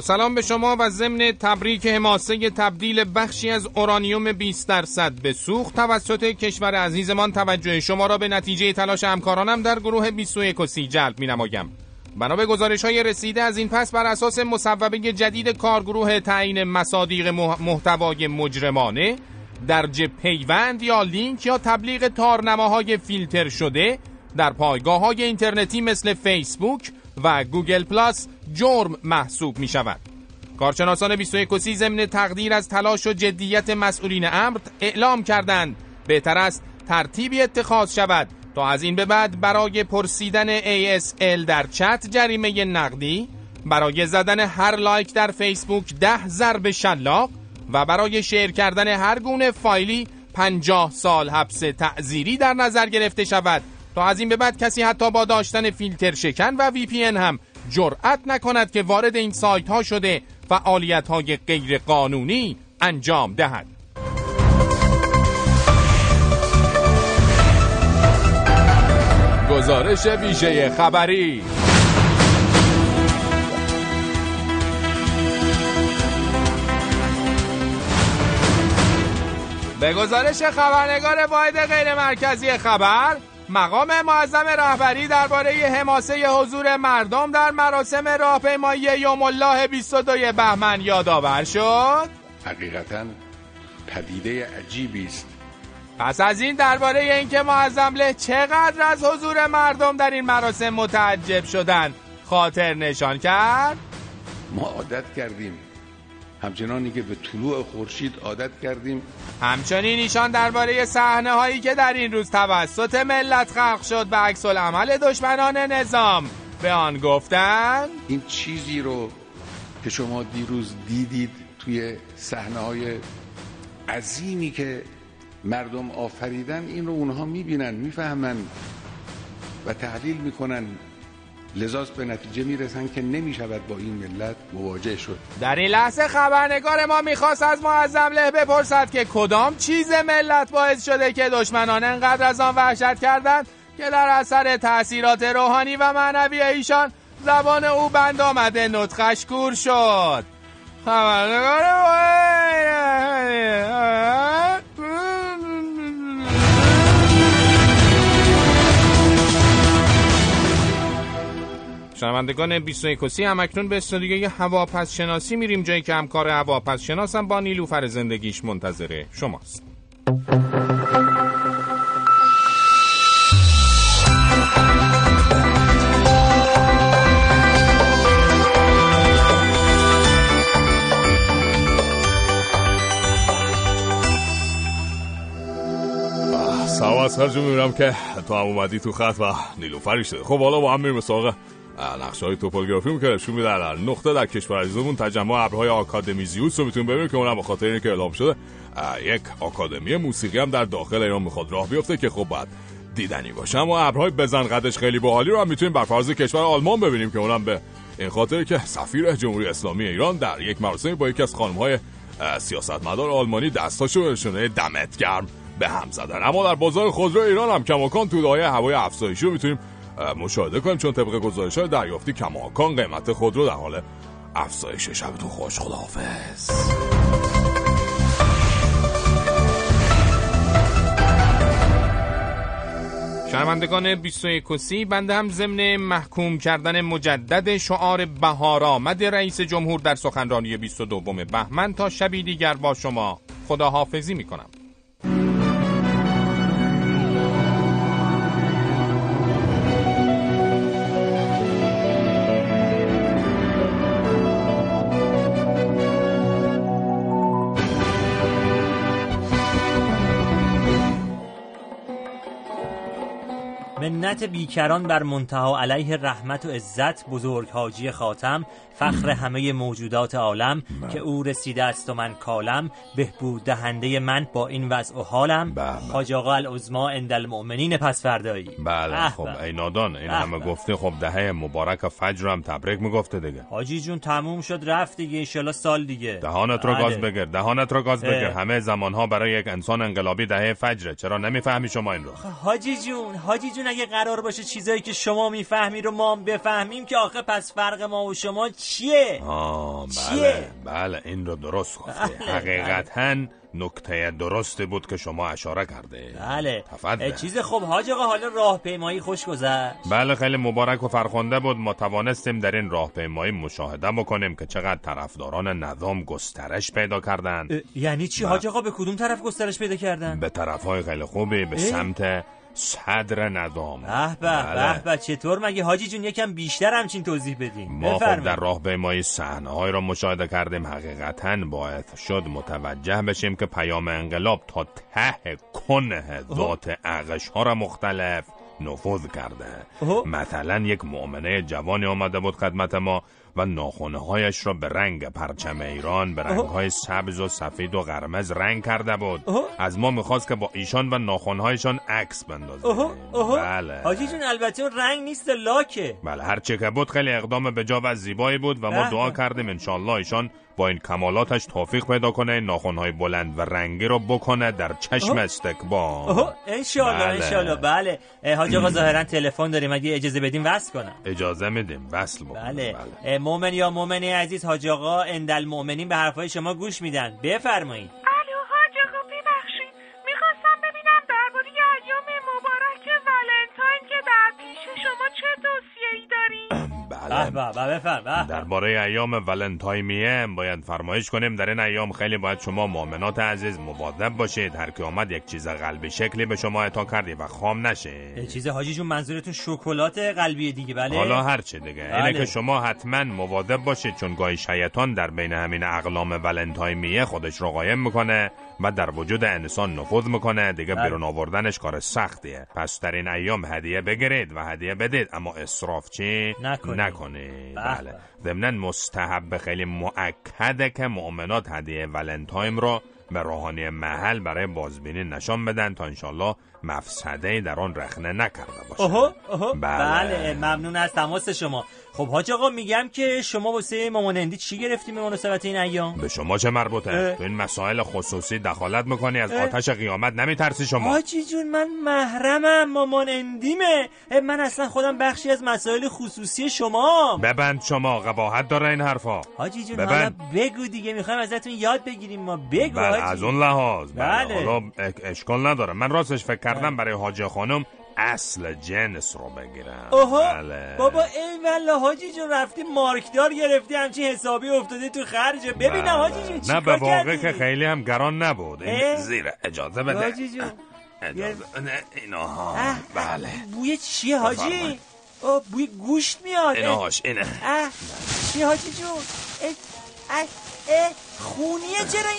سلام به شما و ضمن تبریک حماسه تبدیل بخشی از اورانیوم 20 درصد به سوخت توسط کشور عزیزمان توجه شما را به نتیجه تلاش همکارانم در گروه 21 و 30 جلب می نمایم. بنا به گزارش های رسیده از این پس بر اساس مصوبه جدید کارگروه تعیین مصادیق مح- محتوای مجرمانه درج پیوند یا لینک یا تبلیغ تارنماهای فیلتر شده در پایگاه های اینترنتی مثل فیسبوک و گوگل پلاس جرم محسوب می شود. کارشناسان 21 و 30 ضمن تقدیر از تلاش و جدیت مسئولین امر اعلام کردند. بهتر است ترتیبی اتخاذ شود. تا از این به بعد برای پرسیدن ASL در چت جریمه نقدی برای زدن هر لایک در فیسبوک ده ضرب شلاق و برای share کردن هر گونه فایلی 50 سال حبس تعزیری در نظر گرفته شود. تا از این به بعد کسی حتی با داشتن فیلتر شکن و وی پی هم جرأت نکند که وارد این سایت ها شده فعالیت های غیر قانونی انجام دهد. گزارش ویژه خبری. به گزارش خبرنگار واحد غیر مرکزی خبر مقام معظم رهبری درباره حماسه حضور مردم در مراسم راهپیمایی یوم الله 22 بهمن یادآور شد. حقیقتا پدیده عجیبی است. پس از این درباره اینکه معظم له چقدر از حضور مردم در این مراسم متعجب شدند خاطر نشان کرد. ما عادت کردیم همچنانی که به طلوع خورشید عادت کردیم. همچنین ایشان درباره صحنه هایی که در این روز توسط ملت خلق شد به عکس العمل دشمنان نظام به آن گفتند این چیزی رو که شما دیروز دیدید توی صحنه های عظیمی که مردم آفریدن این رو اونها می‌بینن می‌فهمن و تحلیل می‌کنن. لذاست به نتیجه می‌رسن که نمی‌شود با این ملت مواجه شد. در این لحظه خبرنگار ما می‌خواست از معظم له بپرسد که کدام چیز ملت باعث شده که دشمنان انقدر از آن وحشت کردند که در اثر تاثیرات روحانی و معنوی ایشان زبان او بند آمده نطخش کور شد. خبرنگار شنوندگان 21 و 30 هم اکنون به استودیوی هواپس شناسی میریم جایی که همکار هواپس شناسم با نیلوفر زندگیش منتظره شماست. سلام از می‌بینم که تو هم اومدی تو خط و نیلوفری شده. خب حالا با هم میریم نقشه های توپوگرافی که نشون میده در نقطه در کشور عزیزمون تجمع ابرهای آکادمیزیوس رو می‌تونیم ببینیم که اونم به خاطر اینکه اعلام شده یک آکادمی موسیقی هم در داخل ایران می‌خواد راه بیفته که خب باید دیدنی باشه. اما ابرهای بزن قدش خیلی باحالی رو هم می‌تونیم بر فرض کشور آلمان ببینیم که اونم به این خاطر که سفیر جمهوری اسلامی ایران در یک مراسمی با یکی از خانم های سیاستمدار آلمانی دستاشو نشونه دمت گرم به هم زدن. اما در بازار خودرو ایران هم کماکان توده هوای افزایشی رو می‌تونیم مشاهده کنیم چون طبق گزارش های دریافتی کماکان قیمت خودرو در حال افزایش شبتون خوش خداحافظ. شنوندگان 21 و 30 بنده هم ضمن محکوم کردن مجدد شعار بهار آمد رئیس جمهور در سخنرانی 22 بهمن تا شبی دیگر با شما. خداحافظی می‌کنم. منت بیکران بر منتها علیه رحمت و عزت بزرگ حاجی خاتم فخر همه موجودات عالم که او رسیده است و من کالم بهبود دهنده من با این وضع و حالم. حاج آقا العظما عند المؤمنین پس فردایی بله خب ای نادان این همه گفته خب دهه مبارک فجر هم تبریک می‌گفته دیگه. حاجی جون تموم شد رفت دیگه انشالله سال دیگه. دهانت رو بله. گاز بگیر دهانت رو گاز بگیر. همه زمان ها برای یک انسان انقلابی دهه فجره. چرا نمی‌فهمی شما این رو؟ حاجی جون حاجی جون جون اگه قرار باشه چیزایی که شما می‌فهمی رو ما هم بفهمیم که آخه پس فرق ما و شما چیه؟ آه چیه؟ بله بله این رو درست گفته بله، حقیقتا نکته درستی بود که شما اشاره کرده. بله. تفضل. چیز خوب. حاج آقا حالا راهپیمایی خوش گذشت. بله خیلی مبارک و فرخنده بود. ما توانستیم در این راهپیمایی مشاهده بکنیم که چقدر طرفداران نظام گسترش پیدا کردند. اه، یعنی چی حاج آقا؟ به کدوم طرف گسترش پیدا کردن به طرف های خیلی خوبی به؟ سمت صدر نظام به به بله. به به چطور مگه حاجی جون یکم بیشتر همچین توضیح بدین؟ ما خب بفرمایید. در راهپیمایی صحنه را مشاهده کردیم. حقیقتا باعث شد متوجه بشیم که پیام انقلاب تا ته کنه ذات اغش ها را مختلف نفوذ کرده. مثلا یک مؤمنه جوانی آمده بود خدمت ما. و ناخونه هایش را به رنگ پرچم ایران به رنگ های سبز و سفید و قرمز رنگ کرده بود. از ما می‌خواست که با ایشان و ناخونه هایشان عکس اوه بله. حاجی جون البته اون رنگ نیست لاکه. بله هر چه که بود خیلی اقدام به جا و زیبایی بود و ما دعا. کردیم انشالله ایشان با این کمالاتش توفیق پیدا کنه ناخونهای بلند و رنگی رو بکنه در چشم. استکبار انشالله بله. انشالله بله. اه، حاج آقا ظاهرا تلفن داریم. اگه اجازه بدیم وصل کنم. اجازه میدیم. وصل بکنیم بله. اه، مؤمن یا مؤمنی عزیز حاج آقا اندل مؤمنین به حرفای شما گوش میدن. بفرمایید. بفرم. درباره ایام ولنتاینیه باید فرمایش کنیم. در این ایام خیلی باید شما مؤمنات عزیز مواظب باشید. هر کی آمد یک چیز قلبی شکلی به شما عطا کردی و خام نشه. چیز حاجی جون منظورتون شکلات قلبی دیگه بله؟ حالا هر چه دیگه. بله. اینه که شما حتما مواظب باشید چون گاهی شیطان در بین همین اقلام ولنتاینیه خودش رو قایم می‌کنه و در وجود انسان نفوذ می‌کنه. دیگه بله. بیرون آوردنش کار سختیه. پس در این ایام هدیه بگیرید و هدیه بدید. اما اسراف چی؟ نکنید. نکنید. به بله. ضمنا مستحب خیلی مؤکده که مؤمنات هدیه ولنتاین رو به روحانی محل برای بازبینی نشان بدن تا انشالله مفسده در آن رخنه نکرده باشه اوه اوه بله. بله ممنون از تماس شما. خب حاج آقا میگم که شما واسه مامان هندی چی گرفتی به مناسبت این ایام؟ به شما چه مربوطه؟ تو این مسائل خصوصی دخالت می‌کنی از. آتش قیامت نمیترسی شما. حاجی جون من محرمم مامان اندیمه. من اصلا خودم بخشی از مسائل خصوصی شما. ببند شما قباحت داره این حرفا. حاجی جون حالا ببند. بگو دیگه می‌خوایم ازتون یاد بگیریم. ما بگو بله از اون لحاظ. بله. بله. حالا اشکال نداره. من راستش فکر کردم برای حاجی خانم اصل جنس رو بگیرم. بله. بابا ای والله حاجی جون رفتی مارکدار گرفتی همچین حسابی افتاده تو خرجه ببینم بله. حاجی جون نه چیکار به واقع؟ که خیلی هم گران نبود. این؟ زیر اجازه بده. حاجی جون. اجازه نه اینها. اه، بله. بوی چیه حاجی؟ بوی گوشت میاد. اینهاش اینه. چی حاجی جون؟ اه، خونیه چرا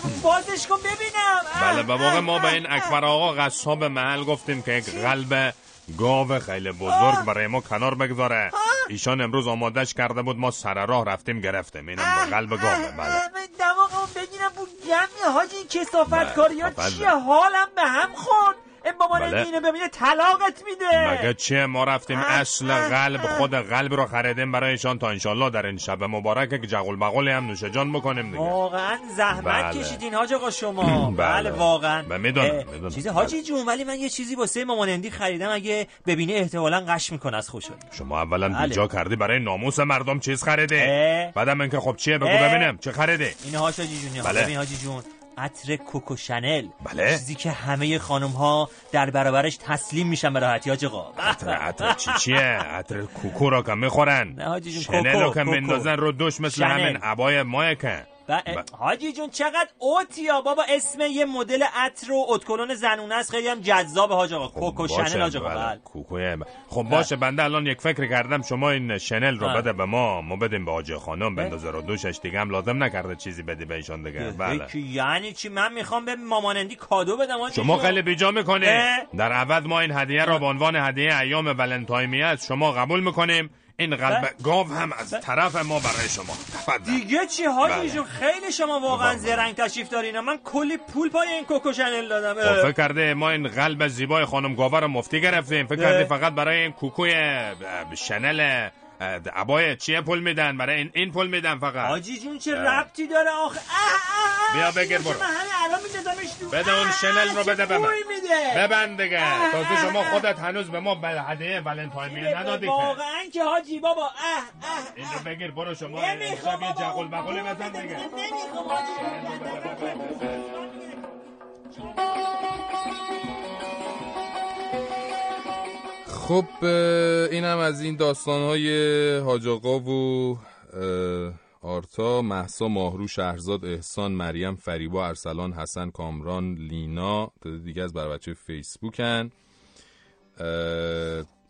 ب- بازش کن ببینم. بله به واقع ما به این اکبر آقا قصاب محل گفتیم که یک قلب گاو خیلی بزرگ برای ما کنار بگذاره. ایشان امروز آمادش کرده بود ما سر راه رفتیم گرفتیم. اینم با قلب گاوه بله. اه، دماغمو بگیرم بو گمی حاجی این کسافت کاری ها بله. چیه حالم به هم خورد. مامان بله. ببینه طلاقت میده مگه چیه ما رفتیم اصل قلب خود قلب رو خریدیم برایشان تا انشالله در این شب مبارک که جغل بغلی هم نوش جان بکنیم دیگه واقعا زحمت بله. کشیدین حاج آقا شما بله. بله واقعا بله، می‌دونم،. چیز حاجی جون ولی من یه چیزی واسه مامان هندی خریدم اگه ببینه احتمالا قش می‌کنه از خوشحالی شما اولا بله. بیجا کردی برای ناموس مردم چیز خریدی اه. بعدم اینکه خب چیه بگو. ببینم چه خریدی این حاجی جون بله. ببین حاجی جون عطر کوکو شنل بله. چیزی که همه خانم ها در برابرش تسلیم میشن به راحتی حاج آقا عطر عطر چی چیه عطر کوکو را که می‌خورن نه حاجی جون، شنل کوکو، رو که کوکو. میندازن رو دوش مثل شنل. همین عبای ما که و حاجی جون چقدر out ی ها بابا اسم یه مدل عطر و اتکلون زنونه است. خیلی هم جذاب حاج آقا. کوکو باشه، شنل حاج آقا. بله. بله. خب باشه بنده الان یک فکر کردم شما این شنل رو بله. بده به ما ما بدیم به آجی خانم بندازه رو دوشش دیگه هم لازم نکرده چیزی بدی به ایشان دیگه. بله. یعنی چی؟ من می‌خوام به مامانندی کادو بدم حاجی شما. خیلی بیجا می‌کنی. اه. در عوض ما این هدیه را به عنوان هدیه ایام ولنتاینی از شما قبول می‌کنیم؟ این قلب گاو هم از طرف ما برای شما تفضل دیگه چی حاجی بله. جون خیلی شما واقعا زرنگ تشریف دارین من کلی پول پای این کوکو شنل دادم خب. فکر کرده ما این قلب زیبای خانم گاوه رو مفتی گرفتیم فکر اه. کردی فقط برای این کوکوی شنل عبای چیه پول میدن؟ برای این, این پول میدن فقط. حاجی جون چه ربطی داره آخه؟ بیا بگیر برو. تو. بده اون شنل رو بده به من. ببند دیگه. تازه شما خودت هنوز به ما هدیه ولنتاین می ندادی واقعا که حاجی بابا اه اه این رو بگیر برو شما. نمی‌خوام یه جغل بغلی بزن دیگه. نمی‌خوام حاجی خب این هم از این داستان های حاج آقا و آرتا محسا ماهرو شهرزاد احسان مریم فریبا ارسلان حسن کامران لینا دیگه از بر بچه فیسبوکن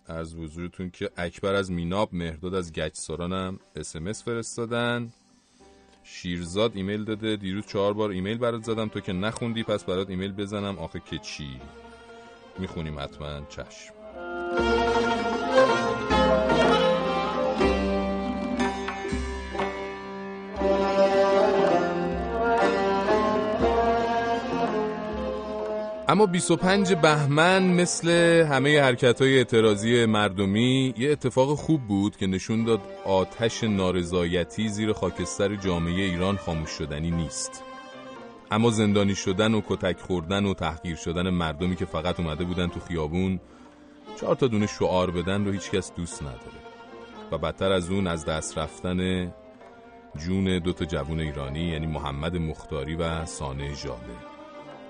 عرض حضورتون که اکبر از میناب مهرداد از گچساران هم اسمس فرستادن. شیرزاد ایمیل داده. دیروز چهار بار ایمیل برات زدم. تو که نخوندی پس برات ایمیل بزنم. آخه که چی؟ می‌خونیم حتما چشم. اما 25 بهمن مثل همه حرکت های اعتراضی مردمی یه اتفاق خوب بود که نشون داد آتش نارضایتی زیر خاکستر جامعه ایران خاموش شدنی نیست. اما زندانی شدن و کتک خوردن و تحقیر شدن مردمی که فقط اومده بودن تو خیابون چهار تا دونه شعار بدن رو هیچکس دوست نداره. و بدتر از اون از دست رفتن جون دو تا جوون ایرانی یعنی محمد مختاری و سانه ژاله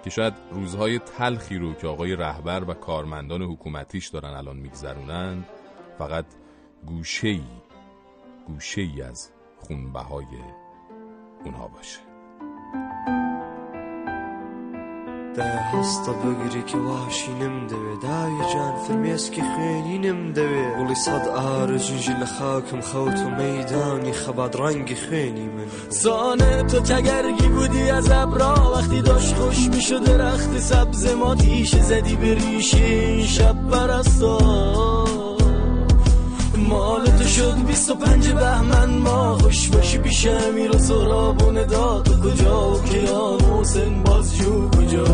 که شاید روزهای تلخی رو که آقای رهبر و کارمندان حکومتیش دارن الان میگذرونن فقط گوشه ای گوشه ای از خونبهای اونها باشه. دە هەستە بەگرێکی واشینم دەوێ. داوی جان فرمێسکی خوێنینم دەوێ. وڵی سەد ئارەژیژی لە خاکم خەوت و مەدانی خەبات ڕەنگی خوێنی من. زانە تۆ تەگەرگی بودی ئەزەبرا وەختی دۆش خۆش میش درەختی سەبزێ ماتیش زەدی بریشین شەب بەرەستۆ شد بیست و پنج بهمن ما خوش باشی پیش امیر و سرابون داد کجا و و حسین بازجو کجا؟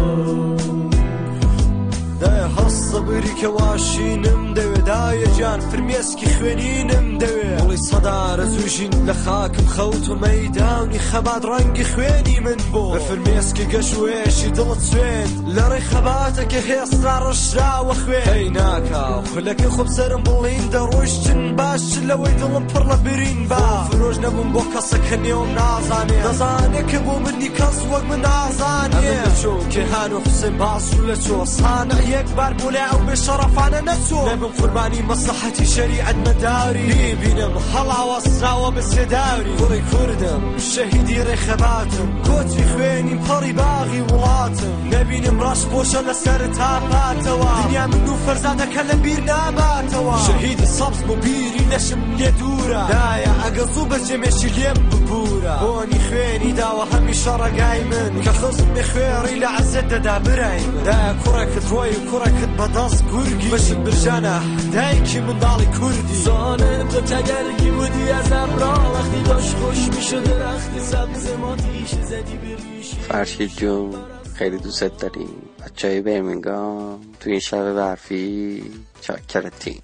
دای هەستە بری کە واشینم دەوێ دایە جان فرمێسکی خوێنینم دەوێ وڵی سەدارە زوژین لە خاکم خەوت و مەدانی خەبات ڕەنگی خوێنی من بۆ بە فرمێسکی گەشوێشی دڵت سوێن لە ڕێی خەباتە کە هێستا ڕەشراوە خوێن ناکا خولەکە خۆم سرم بڵین دەڕۆشتن باش لەوەی دڵم پڕ لە برین با فرۆژ نەبووم بۆ کەسەکە نێوم نازانێ دەزانێ کە بۆ منی کەس وەک من نازانێ چۆ کە هان و حسێن باسو لە چۆ سانە یەک بار بولا ئەو بێشەڕەفانە نەچۆ نەبم قوربانی مەسلحەتی شەریعەت مەداری بینم هەڵاوە سراوە بە سێداری کوڕی کوردم شەهیدی ڕێخەباتم کۆچی خوێنی پەڕی باغی وڵاتم نەبینم ڕاش بۆشە لەسەر تاپاتەوە دنیا من و فەرزانەکە لە بیر ناباتەوە شەهیدی سەبز بۆ بیری لەشم لێ دوورە دایە ئەگە زوو بە جێمێشی لێم ببوورە بۆنی خوێنی داوە هەمیشە ڕگای من کە خزم بێ خوێڕی لە عەزت دەدا برای من دایە کوڕێکت ڕۆی و کوڕێکت بەدەست گورگی بەشت برژانە دایکی منداڵی کوردی سانه تو تگرگی بودی از وقتی داشت خوش می‌شد درخت سبز ما تیشه زدی به ریشه فرشید جون خیلی دوست داریم بچه های برمینگام تو این شب برفی چاکرتیم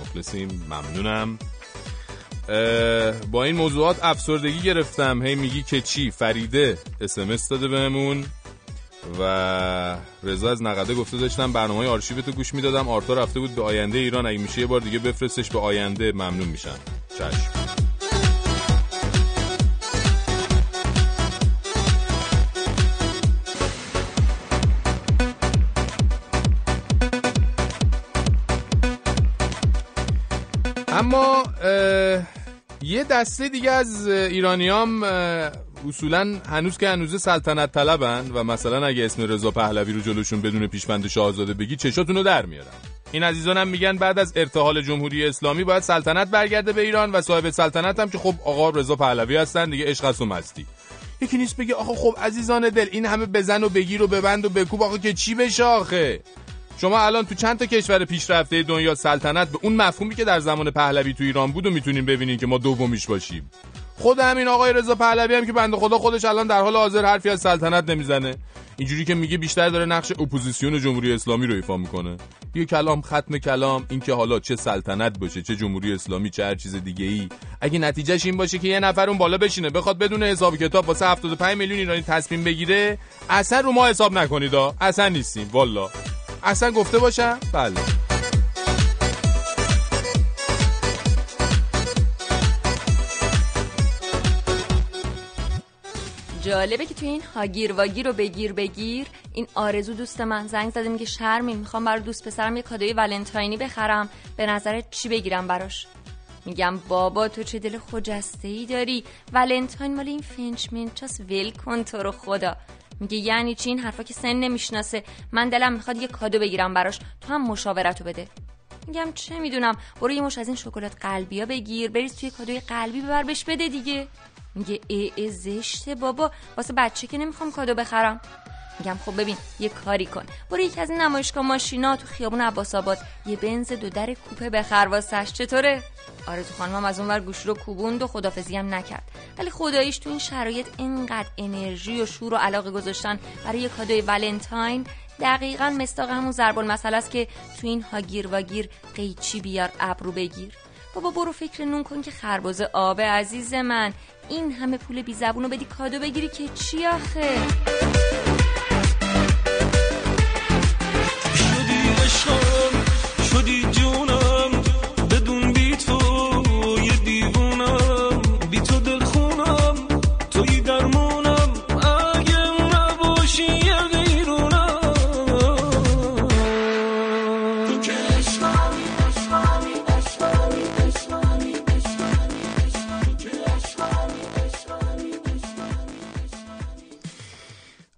مخلصیم ممنونم با این موضوعات افسردگی گرفتم. هی میگی که چی؟ فریده. اسمس داده بهمون. و رضا از نقده گفته داشتم برنامه های آرشیوتو گوش می‌دادم. آرتا رفته بود به آینده ایران. اگه میشه یه بار دیگه بفرستش به آینده. ممنون میشم. چشم. اما یه دسته دیگه از ایرانیام اصولا هنوز که هنوز سلطنت طلبن و مثلا اگه اسم رضا پهلوی رو جلوشون بدون پیشبند شاهزاده بگی چشاتون رو در میارن این عزیزان هم میگن بعد از ارتحال جمهوری اسلامی باید سلطنت برگرده به ایران و صاحب سلطنت هم که خب آقا رضا پهلوی هستن دیگه عشق است و مستی. یکی نیست بگه آخه خب عزیزان دل این همه بزن و بگیر و ببند و بکوب آخه که چی بشه آخه؟ شما الان تو چند تا کشور پیشرفته دنیا سلطنت به اون مفهومی که در زمان پهلوی تو ایران بود و می‌تونین ببینین که ما دومیش باشیم. خود همین آقای رضا پهلوی هم که بنده خدا خودش الان در حال حاضر حرفی از سلطنت نمی‌زنه. اینجوری که میگه بیشتر داره نقش اپوزیسیون جمهوری اسلامی رو ایفا می‌کنه. یه کلام ختم کلام این که حالا چه سلطنت باشه چه جمهوری اسلامی چه هر چیز دیگه ای اگه نتیجهش این باشه که یه نفر اون بالا بشینه بخواد بدون حساب کتاب واسه 75 میلیون ایرانی تصمیم بگیره اصلا رو ما حساب نکنید اصلا نیستیم والا اصلا گفته باشم؟ بله. جالبه که تو این هاگیر واگیر رو بگیر بگیر این آرزو دوست من زنگ زده میگه شرمی می‌خوام برای دوست پسرم یه کادوی ولنتاینی بخرم به نظرت چی بگیرم براش؟ میگم بابا تو چه دل خجسته ای داری؟ ولنتاین مال این فنچ منچاس ول کن تو رو خدا. میگه یعنی چی؟ این حرفا که سن نمی‌شناسه. من دلم می‌خواد یه کادو بگیرم براش. تو هم مشاورتو بده. میگم چه می‌دونم؟ برو یه مش از این شکلات قلبیا بگیر بریز توی کادوی قلبی ببر بهش بده دیگه. میگه ای ای زشته بابا. واسه بچه که نمی‌خوام کادو بخرم. میگم خب ببین یه کاری کن. برو یکی از این نمایشگاه ماشینا تو خیابون عباس آباد یه بنز دو در کوپه بخر واسش. چطوره؟ آرزو خانمم از اونور گوش رو کوبوند و خدافزی هم نکرد. ولی خداییش تو این شرایط اینقدر انرژی و شور و علاقه گذاشتن برای یه کادوی ولنتاین. دقیقا مستاق همون ضرب المثل است که تو این هاگیر واگیر قیچی بیار ابرو بگیر. بابا برو فکر نون کن که خربزه آبه عزیز من. این همه پول بی زبونو بدی کادو بگیری که چی آخه؟ شدی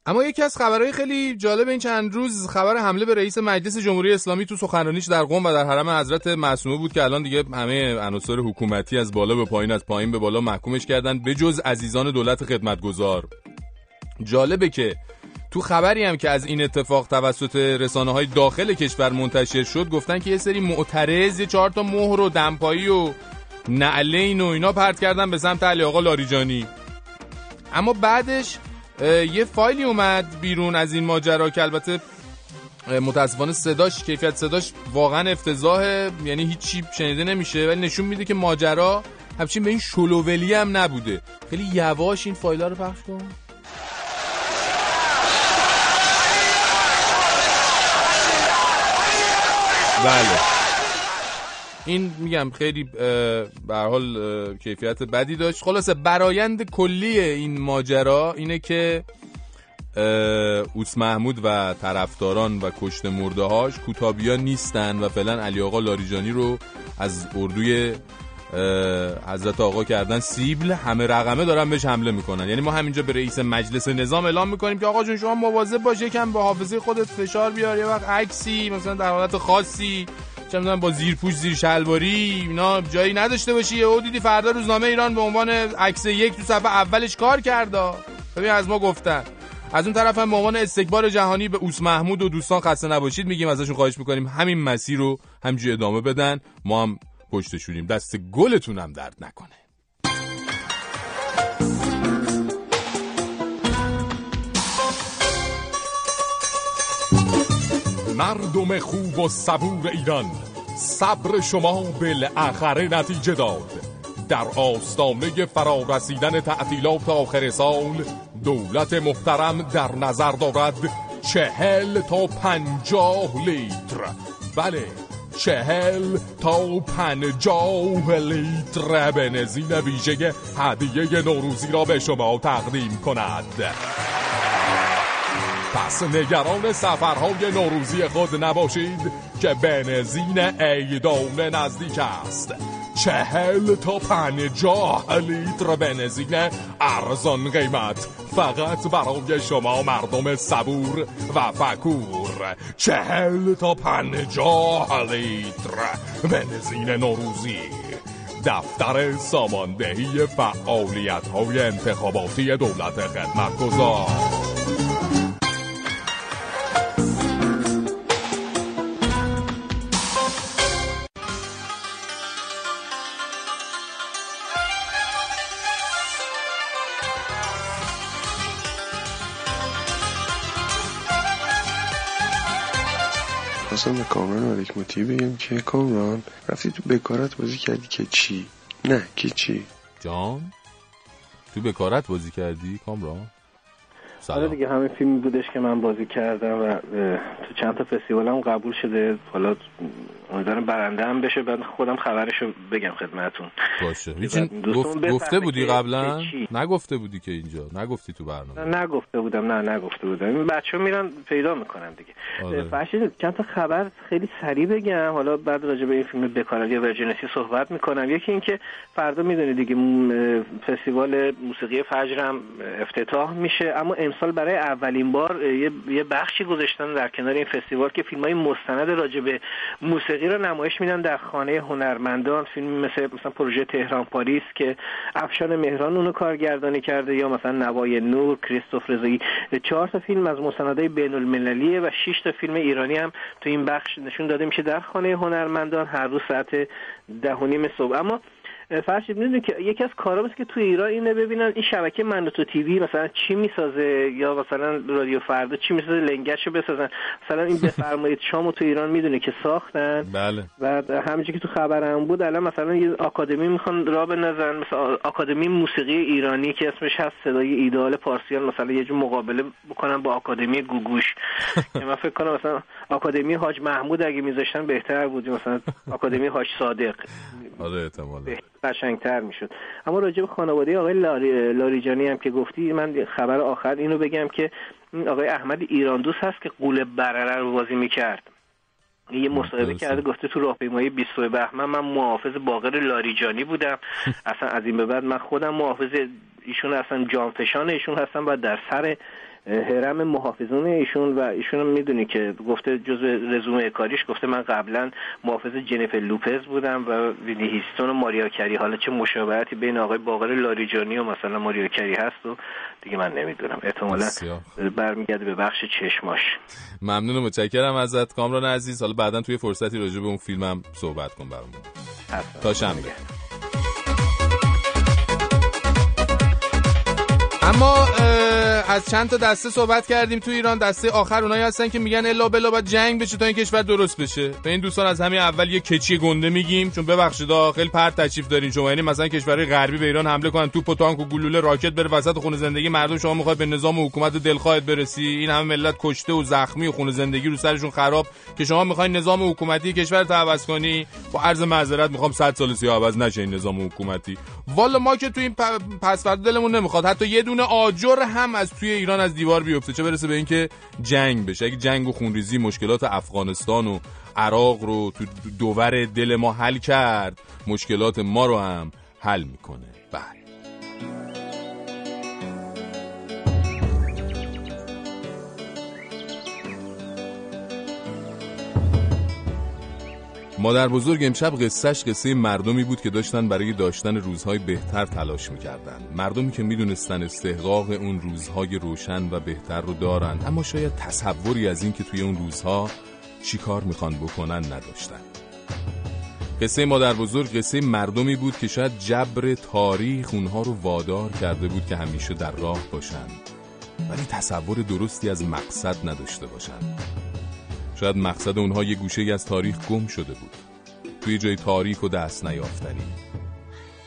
اما یکی از خبرهای خیلی جالب این چند روز خبر حمله به رئیس مجلس جمهوری اسلامی تو سخنرانیش در قم و در حرم حضرت معصومه بود که الان دیگه همه عناصر حکومتی از بالا به پایین از پایین به بالا محکومش کردن به جز عزیزان دولت خدمتگزار. جالبه که تو خبری هم که از این اتفاق توسط رسانه های داخل کشور منتشر شد گفتن که یه سری معترض یه چهار تا مهر و دمپایی و نعلین و اینا پرت کردن به سمت علی آقا لاریجانی. اما بعدش یه فایلی اومد بیرون از این ماجرا که البته متاسفانه صداش کیفیت صداش واقعا افتضاحه یعنی هیچی شنیده نمیشه ولی نشون میده که ماجرا همچین به این شلوولی هم نبوده. خیلی یواش این فایلا رو پخش کن. بله. این میگم خیلی به حال کیفیت بدی داشت. خلاصه برایند کلی این ماجرا اینه که اوس محمود و طرفداران و کشت مرده هاش کوتابیا نیستن و فعلا علی آقا لاریجانی رو از اردوی حضرت آقا کردن سیبل همه رقمه دارن بهش حمله می‌کنن. یعنی ما همینجا به رئیس مجلس نظام اعلام می‌کنیم که آقا جون شما مواظب باش یکم به حافظه خودت فشار بیار یه وقت عکسی مثلا در حالت خاصی چه با زیر پوش زیر شلواری اینا جایی نداشته باشی. او دیدی فردا روزنامه ایران به عنوان عکس یک تو صفحه اولش کار کرده. ببین از ما گفتن. از اون طرف هم به عنوان استکبار جهانی به اوس محمود و دوستان خسته نباشید میگیم ازشون خواهش می‌کنیم همین مسیر رو همجوری ادامه بدن. ما هم پشتشونیم. دست گلتون هم درد نکنه. مردم خوب و صبور ایران صبر شما بالاخره نتیجه داد. در آستانه فرارسیدن تعطیلات آخر سال دولت محترم در نظر دارد چهل تا پنجاه لیتر. بله چهل تا پنجاه لیتر بنزین ویژه هدیه نوروزی را به شما تقدیم کند. پس نگران سفرهای نوروزی خود نباشید که بنزین ایدان نزدیک است. چهل تا پنجاه لیتر بنزین ارزان قیمت. فقط برای شما مردم صبور و فکور. چهل تا پنجاه لیتر بنزین نوروزی. دفتر ساماندهی فعالیت های انتخاباتی دولت خدمتگزار. می‌خواستم به کامران مالک مطیع بگم که کامران رفتی تو بکارت بازی کردی که چی؟ نه که چی؟ جان تو بکارت بازی کردی کامران؟ آره دیگه همین فیلمی بودش که من بازی کردم و تو چند تا فستیوال هم قبول شده. حالا امیدوارم برنده هم بشه بعد خودم خبرشو بگم خدمتون باشه. گفت گفته بودی قبلا؟ نگفته بودی که اینجا؟ نگفتی تو برنامه؟ نه نگفته بودم نه نگفته بودم. این بچه میرن پیدا می‌کنن دیگه. آره. فرشید چند تا خبر خیلی سریع بگم. حالا بعد راجع به این فیلم بکارت یا ورجنسی صحبت می‌کنم. یکی اینکه فردا می‌دونی دیگه فستیوال موسیقی فجر هم افتتاح میشه. اما امسال برای اولین بار یه, یه بخشی گذاشتن در کنار این فستیوال که فیلم های مستند راجع به موسیقی رو نمایش میدن در خانه هنرمندان. فیلم مثل مثلا پروژه تهران پاریس که افشان مهران اونو کارگردانی کرده یا مثلا نوای نور کریستوف رضایی. چهار تا فیلم از مستندهای بین المللیه و شش تا فیلم ایرانی هم تو این بخش نشون داده میشه در خانه هنرمندان هر روز ساعت ده و صبح. اما فرشید می‌دونی که یکی از کارا که تو ایران اینه ببینن این شبکه من تو تیوی مثلا چی می‌سازه یا مثلا رادیو فردا چی می‌سازه لنگشو بسازن. مثلا این بفرمایید شامو تو ایران می‌دونه که ساختن. بله. و همینجوری که تو خبرم بود الان مثلا یه آکادمی می‌خوان را بندازن مثلا آکادمی موسیقی ایرانی که اسمش هست صدای ایدال پارسیان مثلا یه جور مقابله بکنن با آکادمی گوگوش. که من فکر کنم مثلا آکادمی حاج محمود اگه میذاشتن بهتر بود مثلا آکادمی حاج صادق. آره قشنگتر می‌شد. اما راجع به خانواده آقای لاری لاریجانی هم که گفتی من خبر آخر اینو بگم که این آقای احمد ایران دوست هست که قول برره رو بازی می‌کرد. یه مصاحبه کرده گفته تو راهپیمایی 20 بهمن من محافظ باقر لاریجانی بودم. اصلا از این به بعد من خودم محافظ ایشون اصلا جانفشان ایشون هستم و در سر هرم محافظون ایشون و ایشون هم می‌دونی که گفته جزء رزومه کاریش گفته من قبلا محافظ جنیفر لوپز بودم و وینی هیستون و ماریا کری. حالا چه مشابهتی بین آقای باقر لاریجانی و مثلا ماریا کری هست و دیگه من نمی‌دونم. احتمالا. برمیگرده به بخش چشماش. ممنون و متشکرم ازت. کامران عزیز حالا بعدا توی فرصتی راجع به اون فیلمم صحبت کن برامون. تا شنبه. اما از چند تا دسته صحبت کردیم تو ایران دسته آخر اونایی هستن که میگن الا بلا باید جنگ بشه تا این کشور درست بشه. به این دوستان از همین اول یه کچی گنده میگیم چون ببخشید آقا، خیلی پرت تشریف دارین شما. یعنی مثلا کشورهای غربی به ایران حمله کنن توپ و تانک و گلوله راکت بره وسط خونه زندگی مردم شما می‌خواد به نظام و حکومت و دلخواهت برسی. این همه ملت کشته و زخمی و خونه زندگی رو سرشون خراب که شما می‌خواین نظام حکومتی کشور رو عوض کنی. با عرض معذرت می‌خوام 100 سال سیاه عوض نشه این نظام حکومتی. والا ما که تو این پ- پسورد دلمون نمی‌خواد. حتی یه دونه آجر هم از توی ایران از دیوار بیفته. چه برسه به اینکه جنگ بشه. اگه جنگ و خونریزی مشکلات افغانستان و عراق رو تو دوور دل ما حل کرد مشکلات ما رو هم حل می‌کنه. مادر بزرگ امشب قصهش قصه مردمی بود که داشتن برای داشتن روزهای بهتر تلاش می‌کردن. مردمی که می‌دونستن استحقاق اون روزهای روشن و بهتر رو دارن اما شاید تصوری از این که توی اون روزها چی کار می‌خوان بکنن نداشتن. قصه مادر بزرگ قصه مردمی بود که شاید جبر تاریخ اونها رو وادار کرده بود که همیشه در راه باشن. ولی تصور درستی از مقصد نداشته باشن. شاید مقصد اونها یه گوشه از تاریخ گم شده بود. توی جای تاریک و دست نیافتنی.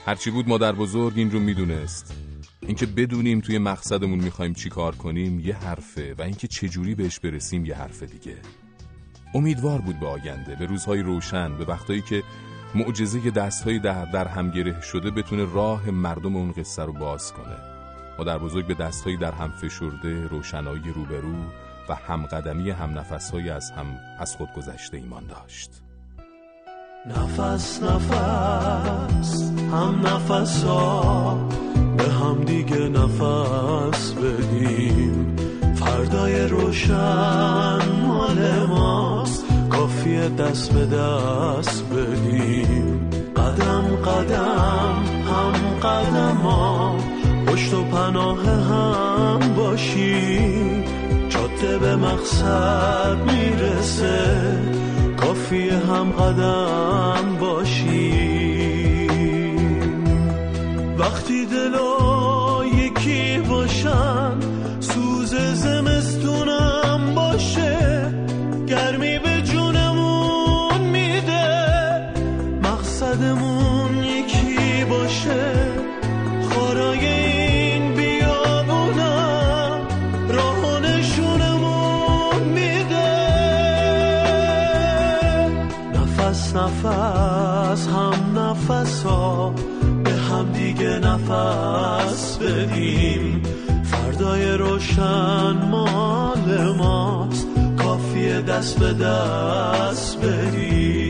هرچی بود مادر بزرگ این رو می‌دونست. اینکه بدونیم توی مقصدمون می‌خوایم چی کار کنیم یه حرفه و اینکه چجوری بهش برسیم یه حرف دیگه. امیدوار بود به آینده به روزهای روشن به وقتایی که معجزه دستهای در, در هم گره شده بتونه راه مردم اون قصه رو باز کنه. مادر بزرگ به دستهایی در هم فشرده روشنایی روبرو و همقدمی هم نفسهای از هم از خود گذشته ایمان داشت. نفس نفس هم نفس ها به هم دیگه نفس بدیم. فردای روشن مال ماست کافیه دست به دست بدیم. قدم قدم هم قدم ها پشت و پناه هم باشیم. جاده به مقصد می‌رسه. کافیه هم قدم باشیم. وقتی دلا یکی باشن سوز زمستونم نفس بدیم. فردای روشن مال ماست. کافیه دست به دست بریم.